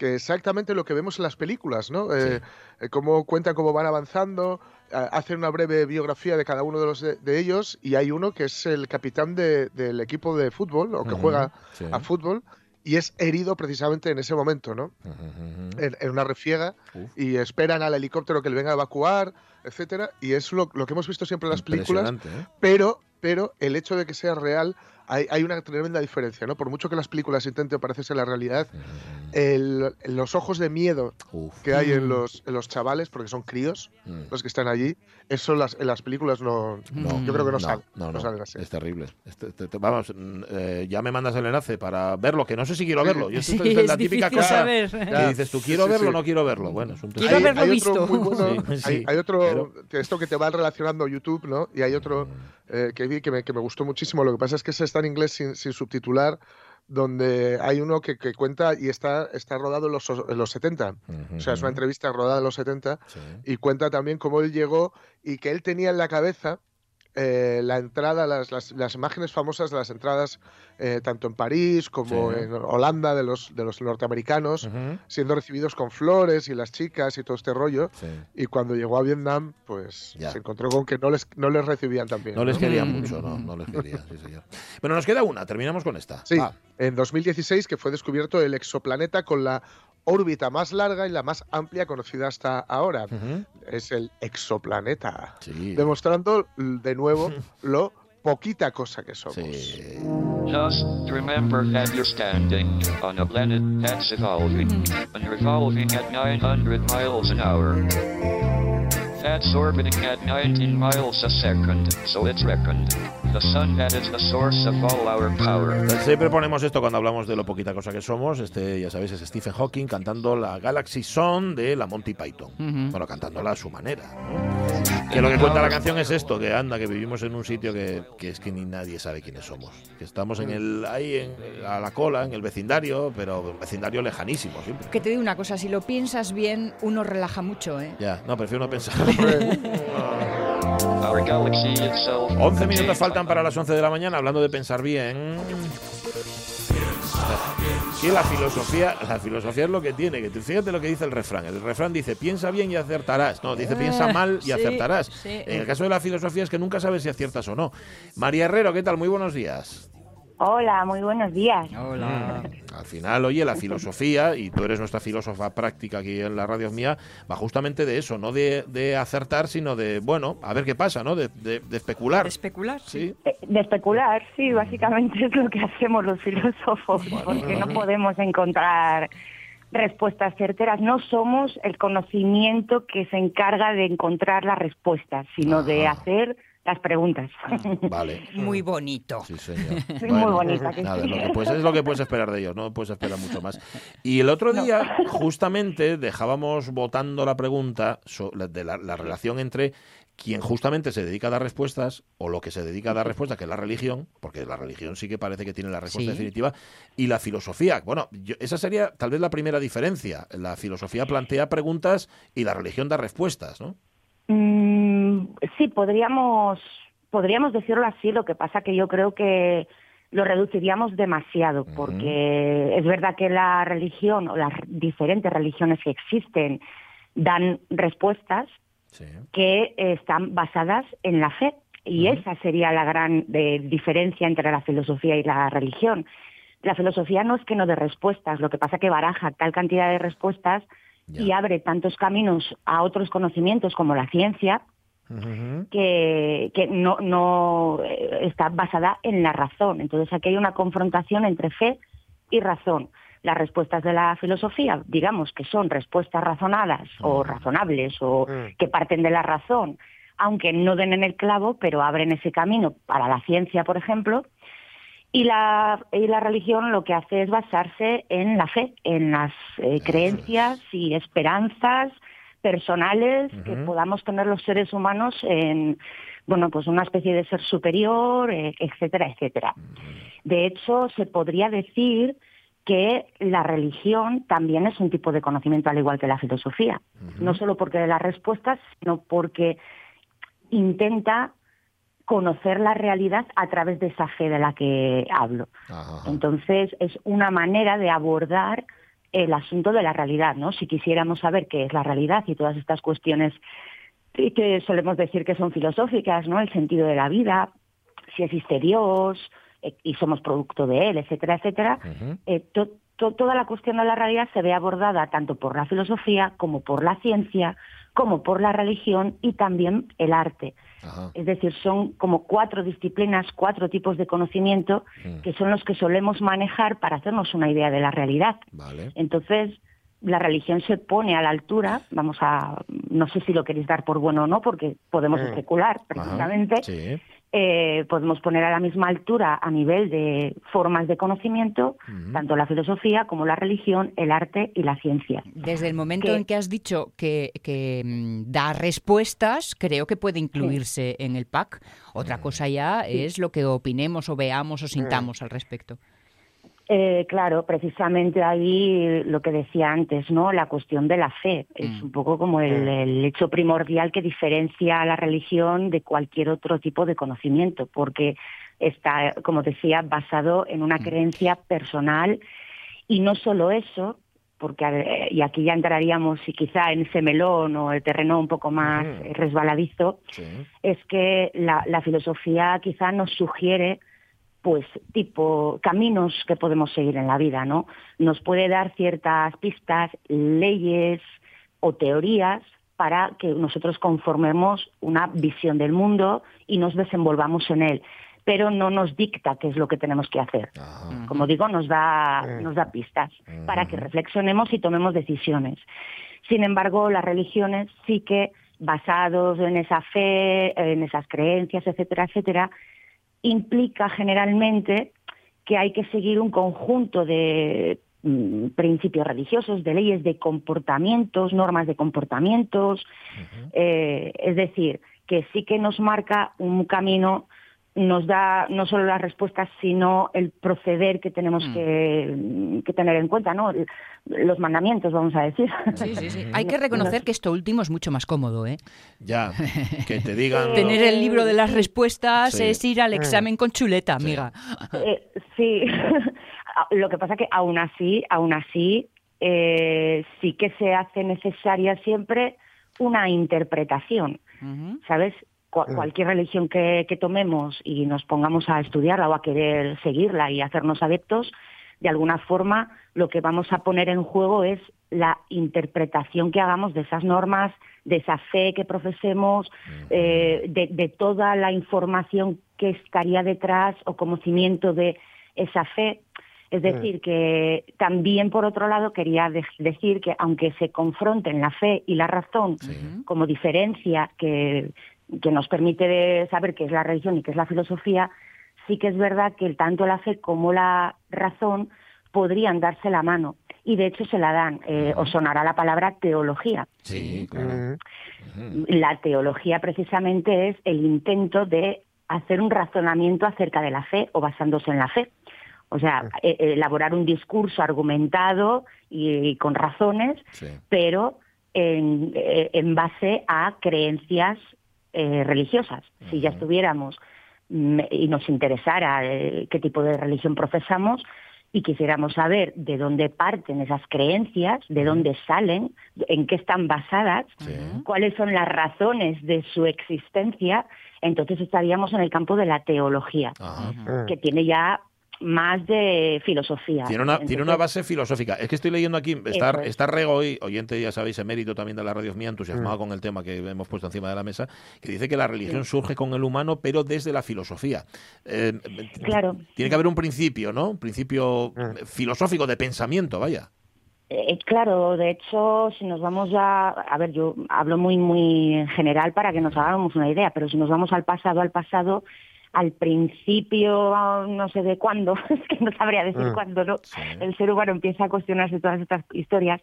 [SPEAKER 3] que exactamente lo que vemos en las películas, ¿no? Eh, eh, cómo cuentan cómo van avanzando, eh, hacen una breve biografía de cada uno de los de, de ellos y hay uno que es el capitán de- del equipo de fútbol o que juega
[SPEAKER 1] sí.
[SPEAKER 3] a fútbol y es herido precisamente en ese momento, ¿no? en, en, una refiega y esperan al helicóptero que le venga a evacuar, etcétera, y es lo, lo que hemos visto siempre en las películas,
[SPEAKER 1] ¿eh?
[SPEAKER 3] pero pero el hecho de que sea real hay, hay, una tremenda diferencia, ¿no? Por mucho que las películas intenten parecerse a la realidad, el, los ojos de miedo
[SPEAKER 1] Uf.
[SPEAKER 3] que hay en
[SPEAKER 1] Mm.
[SPEAKER 3] los, en los chavales, porque son críos los que están allí, eso las, en las películas no,
[SPEAKER 1] No,
[SPEAKER 3] yo creo que no,
[SPEAKER 1] no,
[SPEAKER 3] salen.
[SPEAKER 1] no,
[SPEAKER 3] no
[SPEAKER 1] no,
[SPEAKER 3] salen así.
[SPEAKER 1] Es terrible. Este- te- te- vamos, mm, eh, ya me mandas el enlace para verlo, que no sé si quiero verlo. Yo
[SPEAKER 2] Sí,
[SPEAKER 1] estoy en la
[SPEAKER 2] es
[SPEAKER 1] típica cosa
[SPEAKER 2] saber.
[SPEAKER 1] que dices tú, quiero
[SPEAKER 3] sí,
[SPEAKER 1] verlo o
[SPEAKER 3] sí.
[SPEAKER 1] no quiero verlo. Bueno, es un
[SPEAKER 2] Quiero
[SPEAKER 3] hay,
[SPEAKER 2] haberlo
[SPEAKER 3] hay
[SPEAKER 2] visto.
[SPEAKER 3] otro muy bueno,
[SPEAKER 1] Sí, sí,
[SPEAKER 3] hay, hay otro, esto que te va relacionando YouTube, ¿no? Y hay otro eh, que vi que me, que me gustó muchísimo. Lo que pasa es que ese está en inglés sin, sin subtitular, donde hay uno que, que cuenta y está, está rodado en los, en los 70. O sea, es una entrevista rodada en los 70 y cuenta también cómo él llegó y que él tenía en la cabeza eh, la entrada, las, las, las imágenes famosas de las entradas, eh, tanto en París como
[SPEAKER 1] Sí.
[SPEAKER 3] en Holanda, de los, de los norteamericanos, siendo recibidos con flores y las chicas y todo este rollo. Y cuando llegó a Vietnam, pues se encontró con que no les, no les recibían tan bien.
[SPEAKER 1] No les querían
[SPEAKER 3] Mm.
[SPEAKER 1] mucho, no, no les querían, sí, señor. Bueno, nos queda una, terminamos con esta.
[SPEAKER 3] Sí, en 2016 que fue descubierto el exoplaneta con la órbita más larga y la más amplia conocida hasta ahora. Es el exoplaneta. Demostrando l- de nuevo lo poquita cosa que somos.
[SPEAKER 19] Just remember that you're standing on a planet that's evolving and revolving at 900 miles an hour. That's orbiting at 19 miles a second, so it's reckoned. The sun that is the source of all our power.
[SPEAKER 1] Siempre ponemos esto cuando hablamos de lo poquita cosa que somos. Este, ya sabéis, es Stephen Hawking cantando la Galaxy Song de la Monty Python. Bueno, cantándola a su manera. ¿no? Que lo que cuenta la canción es esto, que anda, que vivimos en un sitio que, que es que ni nadie sabe quiénes somos. Que estamos en el, ahí en, a la cola, en el vecindario, pero un vecindario lejanísimo siempre.
[SPEAKER 2] Que te digo una cosa, si lo piensas bien, uno relaja mucho, ¿eh?
[SPEAKER 1] Ya, no, prefiero no pensar.
[SPEAKER 19] Our galaxy itself
[SPEAKER 1] 11 minutos faltan para las 11 de la mañana, hablando de pensar bien. Y la filosofía, la filosofía es lo que tiene, que tú- fíjate lo que dice el refrán. El refrán dice, piensa bien y acertarás. No, dice, piensa mal y
[SPEAKER 2] sí,
[SPEAKER 1] acertarás.
[SPEAKER 2] sí.
[SPEAKER 1] En el caso de la filosofía es que nunca sabes si aciertas o no. María Herrero, ¿qué tal? Muy buenos días.
[SPEAKER 20] Hola, muy buenos días.
[SPEAKER 2] Hola.
[SPEAKER 1] Al final, oye, la filosofía, y tú eres nuestra filósofa práctica aquí en la radio mía, va justamente de eso, no de, de acertar, sino de, bueno, a ver qué pasa, ¿no? De, de- de especular.
[SPEAKER 2] especular,
[SPEAKER 1] sí.
[SPEAKER 20] De especular, sí, básicamente es lo que hacemos los filósofos, porque no podemos encontrar respuestas certeras. No somos el conocimiento que se encarga de encontrar las respuestas, sino de hacer las preguntas.
[SPEAKER 1] Vale.
[SPEAKER 2] Muy bonito.
[SPEAKER 1] Sí, señor.
[SPEAKER 20] Sí, muy bonita, que
[SPEAKER 1] nada,
[SPEAKER 20] sí.
[SPEAKER 1] es, lo que puedes, es lo que puedes esperar de ellos, no puedes esperar mucho más. Y el otro día, justamente, dejábamos votando la pregunta de la, la relación entre quien justamente se dedica a dar respuestas, o lo que se dedica a dar respuestas, que es la religión, porque la religión sí que parece que tiene la respuesta
[SPEAKER 2] Sí.
[SPEAKER 1] definitiva, y la filosofía. Bueno, yo- esa sería tal vez la primera diferencia. La filosofía plantea preguntas y la religión da respuestas, ¿no?
[SPEAKER 20] Mm, sí, podríamos, podríamos decirlo así, lo que pasa que yo creo que lo reduciríamos demasiado, porque es verdad que la religión o las diferentes religiones que existen dan respuestas que están basadas en la fe. Y esa sería la gran eh, diferencia entre la filosofía y la religión. La filosofía no es que no dé respuestas, lo que pasa que baraja tal cantidad de respuestas y abre tantos caminos a otros conocimientos como la ciencia que, que no, no eh, está basada en la razón. Entonces aquí hay una confrontación entre fe y razón. Las respuestas de la filosofía, digamos que son respuestas razonadas o razonables o que parten de la razón, aunque no den en el clavo, pero abren ese camino para la ciencia, por ejemplo. Y la, y la religión lo que hace es basarse en la fe, en las eh, creencias y esperanzas personales que podamos tener los seres humanos en bueno pues una especie de ser superior, eh, etcétera, etcétera. De hecho, se podría decir que la religión también es un tipo de conocimiento al igual que la filosofía, no solo porque de las respuestas, sino porque intenta conocer la realidad a través de esa fe de la que hablo. Entonces, es una manera de abordar el asunto de la realidad, ¿no? Si quisiéramos saber qué es la realidad y todas estas cuestiones que solemos decir que son filosóficas, ¿no? El sentido de la vida, si existe Dios, eh, y somos producto de él, etcétera, etcétera, eh, to- to- toda la cuestión de la realidad se ve abordada tanto por la filosofía como por la ciencia, como por la religión y también el arte. Es decir, son como cuatro disciplinas, cuatro tipos de conocimiento que son los que solemos manejar para hacernos una idea de la realidad. Entonces, la religión se pone a la altura, vamos a, no sé si lo queréis dar por bueno o no, porque podemos
[SPEAKER 1] Mm.
[SPEAKER 20] especular precisamente, eh, podemos poner a la misma altura a nivel de formas de conocimiento, tanto la filosofía como la religión, el arte y la ciencia.
[SPEAKER 2] Desde el momento
[SPEAKER 20] Que-
[SPEAKER 2] en que has dicho que, que, mm, da respuestas, creo que puede incluirse en el pack. Otra cosa ya
[SPEAKER 20] Sí.
[SPEAKER 2] es lo que opinemos o veamos o sintamos al respecto.
[SPEAKER 20] Eh, claro, precisamente ahí lo que decía antes, ¿no? La cuestión de la fe. Es un poco como el, el hecho primordial que diferencia a la religión de cualquier otro tipo de conocimiento, porque está, como decía, basado en una creencia personal. Y no solo eso, porque ver, y aquí ya entraríamos y quizá en ese melón o el terreno un poco más eh, resbaladizo, es que la, la filosofía quizá nos sugiere pues tipo caminos que podemos seguir en la vida, ¿no? Nos puede dar ciertas pistas, leyes o teorías para que nosotros conformemos una visión del mundo y nos desenvolvamos en él, pero no nos dicta qué es lo que tenemos que hacer. Como digo, nos da nos da pistas para que reflexionemos y tomemos decisiones. Sin embargo, las religiones sí que basados en esa fe, en esas creencias, etcétera, etcétera, implica generalmente que hay que seguir un conjunto de mm, principios religiosos, de leyes de comportamientos, normas de comportamientos, eh, es decir, que sí que nos marca un camino, nos da no solo las respuestas, sino el proceder que tenemos que, que tener en cuenta, ¿no? Los mandamientos, vamos a decir.
[SPEAKER 2] Sí, sí, sí. Hay que reconocer que esto último es mucho más cómodo, ¿eh?
[SPEAKER 1] Ya, que te digan...
[SPEAKER 2] Tener el libro de las respuestas
[SPEAKER 1] Sí.
[SPEAKER 2] es ir al examen con chuleta, amiga.
[SPEAKER 20] Eh, sí, lo que pasa que aún así, aún así, eh, sí que se hace necesaria siempre una interpretación, ¿sabes? Cu- cualquier religión que, que tomemos y nos pongamos a estudiarla o a querer seguirla y hacernos adeptos, de alguna forma lo que vamos a poner en juego es la interpretación que hagamos de esas normas, de esa fe que profesemos, eh, de, de toda la información que estaría detrás o conocimiento de esa fe. Es decir, que también, por otro lado, quería de- decir que aunque se confronten la fe y la razón como diferencia que, que nos permite de saber qué es la religión y qué es la filosofía, sí que es verdad que tanto la fe como la razón podrían darse la mano. Y de hecho se la dan. Eh, Os sonará la palabra teología.
[SPEAKER 1] Sí, claro.
[SPEAKER 20] La teología precisamente es el intento de hacer un razonamiento acerca de la fe o basándose en la fe. O sea, e- elaborar un discurso argumentado y, con razones, pero en, eh, en base a creencias eh, religiosas. Si ya estuviéramos mm, y nos interesara eh, qué tipo de religión profesamos y quisiéramos saber de dónde parten esas creencias, de dónde salen, en qué están basadas, cuáles son las razones de su existencia, entonces estaríamos en el campo de la teología, que tiene ya más de filosofía.
[SPEAKER 1] Tiene una, tiene una base filosófica. Es que estoy leyendo aquí, está,
[SPEAKER 20] es.
[SPEAKER 1] está Rego hoy, oyente, ya sabéis, emérito también de la radio mía, entusiasmado con el tema que hemos puesto encima de la mesa, que dice que la religión
[SPEAKER 20] Sí.
[SPEAKER 1] surge con el humano, pero desde la filosofía. Eh,
[SPEAKER 20] Claro.
[SPEAKER 1] Tiene que haber un principio, ¿no? Un principio eh, filosófico de pensamiento, vaya.
[SPEAKER 20] Eh, claro, de hecho, si nos vamos ya, a ver, yo hablo muy, muy en general para que nos hagamos una idea, pero si nos vamos al pasado, al pasado, al principio, ah, no sé de cuándo, es que no sabría decir
[SPEAKER 21] Mm.
[SPEAKER 20] cuándo, ¿no? El ser humano empieza a cuestionarse todas estas historias,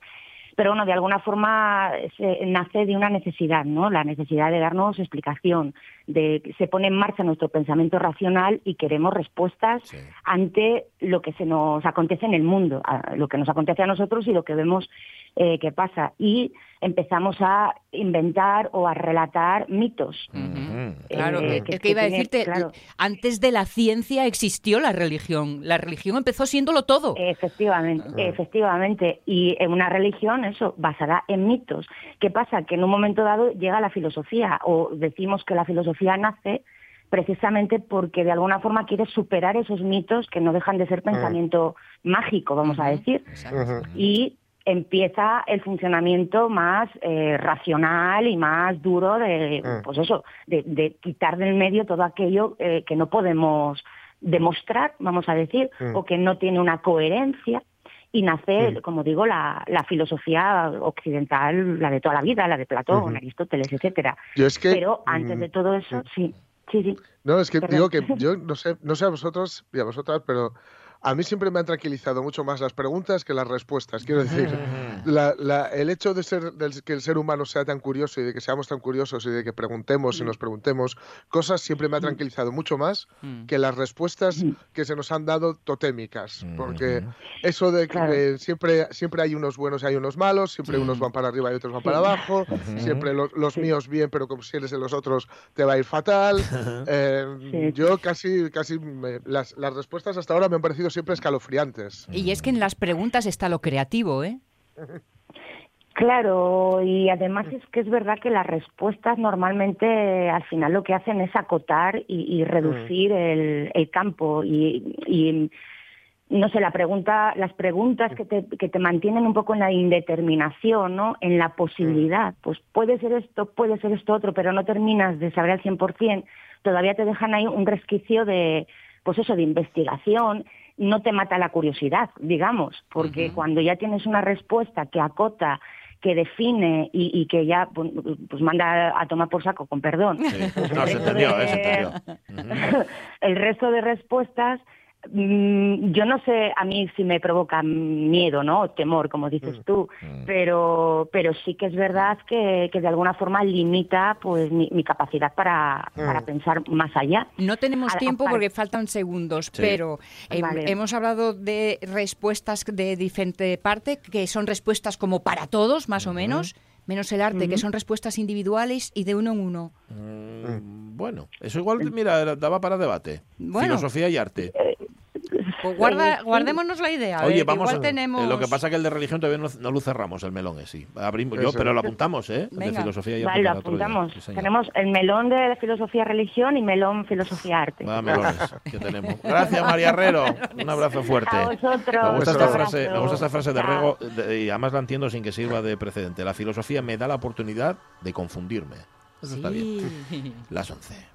[SPEAKER 20] pero bueno, de alguna forma se, nace de una necesidad, ¿no? La necesidad de darnos explicación, de que se pone en marcha nuestro pensamiento racional y queremos respuestas ante lo que se nos acontece en el mundo, a lo que nos acontece a nosotros y lo que vemos eh, que pasa. Y empezamos a inventar o a relatar mitos.
[SPEAKER 2] Claro,
[SPEAKER 20] Eh,
[SPEAKER 2] es
[SPEAKER 20] que-
[SPEAKER 2] que,
[SPEAKER 20] que
[SPEAKER 2] iba a decirte,
[SPEAKER 20] claro.
[SPEAKER 2] antes de la ciencia existió la religión. La religión empezó siéndolo todo.
[SPEAKER 20] Efectivamente, efectivamente. Y en una religión, eso, basada en mitos. ¿Qué pasa? Que en un momento dado llega la filosofía, o decimos que la filosofía nace precisamente porque de alguna forma quiere superar esos mitos que no dejan de ser pensamiento mágico, vamos a decir, y empieza el funcionamiento más eh, racional y más duro de, pues eso, de, de, quitar del medio todo aquello eh, que no podemos demostrar, vamos a decir, o que no tiene una coherencia y nace, como digo, la, la, filosofía occidental, la de toda la vida, la de Platón, Aristóteles, etcétera. Pero antes de todo eso, sí, sí, sí.
[SPEAKER 3] No, es que digo que yo no sé, no sé a vosotros y a vosotras, pero a mí siempre me han tranquilizado mucho más las preguntas que las respuestas. Quiero decir, el hecho de, ser, que el ser humano sea tan curioso y de que seamos tan curiosos y de que preguntemos y nos preguntemos cosas siempre me ha tranquilizado mucho más que las respuestas que se nos han dado totémicas. Porque eso de que siempre, siempre hay unos buenos y hay unos malos, siempre unos van para arriba y otros van para abajo, siempre los míos bien, pero como si eres de los otros te va a ir fatal. Eh, yo casi, casi las, las respuestas hasta ahora me han parecido siempre escalofriantes.
[SPEAKER 2] Y es que en las preguntas está lo creativo, ¿eh?
[SPEAKER 20] Claro, y además es que es verdad que las respuestas normalmente al final lo que hacen es acotar y, reducir el, campo y, no sé, la pregunta, las preguntas que te, que te mantienen un poco en la indeterminación, ¿no? En la posibilidad. Pues puede ser esto, puede ser esto otro, pero no terminas de saber al 100%, todavía te dejan ahí un resquicio de, pues eso, de investigación no te mata la curiosidad, digamos, porque cuando ya tienes una respuesta que acota que define y, que ya pues, pues, manda a tomar por saco, con perdón. el resto de respuestas yo no sé a mí si me provoca miedo, ¿no? temor, como dices mm. tú, mm. pero pero sí que es verdad que, que de alguna forma limita pues mi, capacidad para, para, pensar más allá.
[SPEAKER 2] No tenemos tiempo porque faltan segundos, pero hemos hablado de respuestas de diferente parte, que son respuestas como para todos, más o menos menos el arte, que son respuestas individuales y de uno en uno.
[SPEAKER 1] bueno, eso igual, mira, daba para debate. Filosofía y arte. Eh,
[SPEAKER 2] pues guarda, guardémonos la idea.
[SPEAKER 1] Oye, vamos
[SPEAKER 2] igual tenemos...
[SPEAKER 1] Lo que pasa es que el de religión todavía no, lo cerramos, el melón, es, sí. Abrimos, yo, pero lo apuntamos, ¿eh?
[SPEAKER 20] De filosofía y arte. Vale, lo apuntamos. tenemos el melón de filosofía religión y melón filosofía arte.
[SPEAKER 1] Va, melones que tenemos. Gracias, María Herrero. Un abrazo fuerte.
[SPEAKER 20] A vosotros.
[SPEAKER 1] Me gusta esta frase, me gusta esta frase de Rego y además la entiendo sin que sirva de precedente. La filosofía me da la oportunidad de confundirme. Eso está bien. Las 11.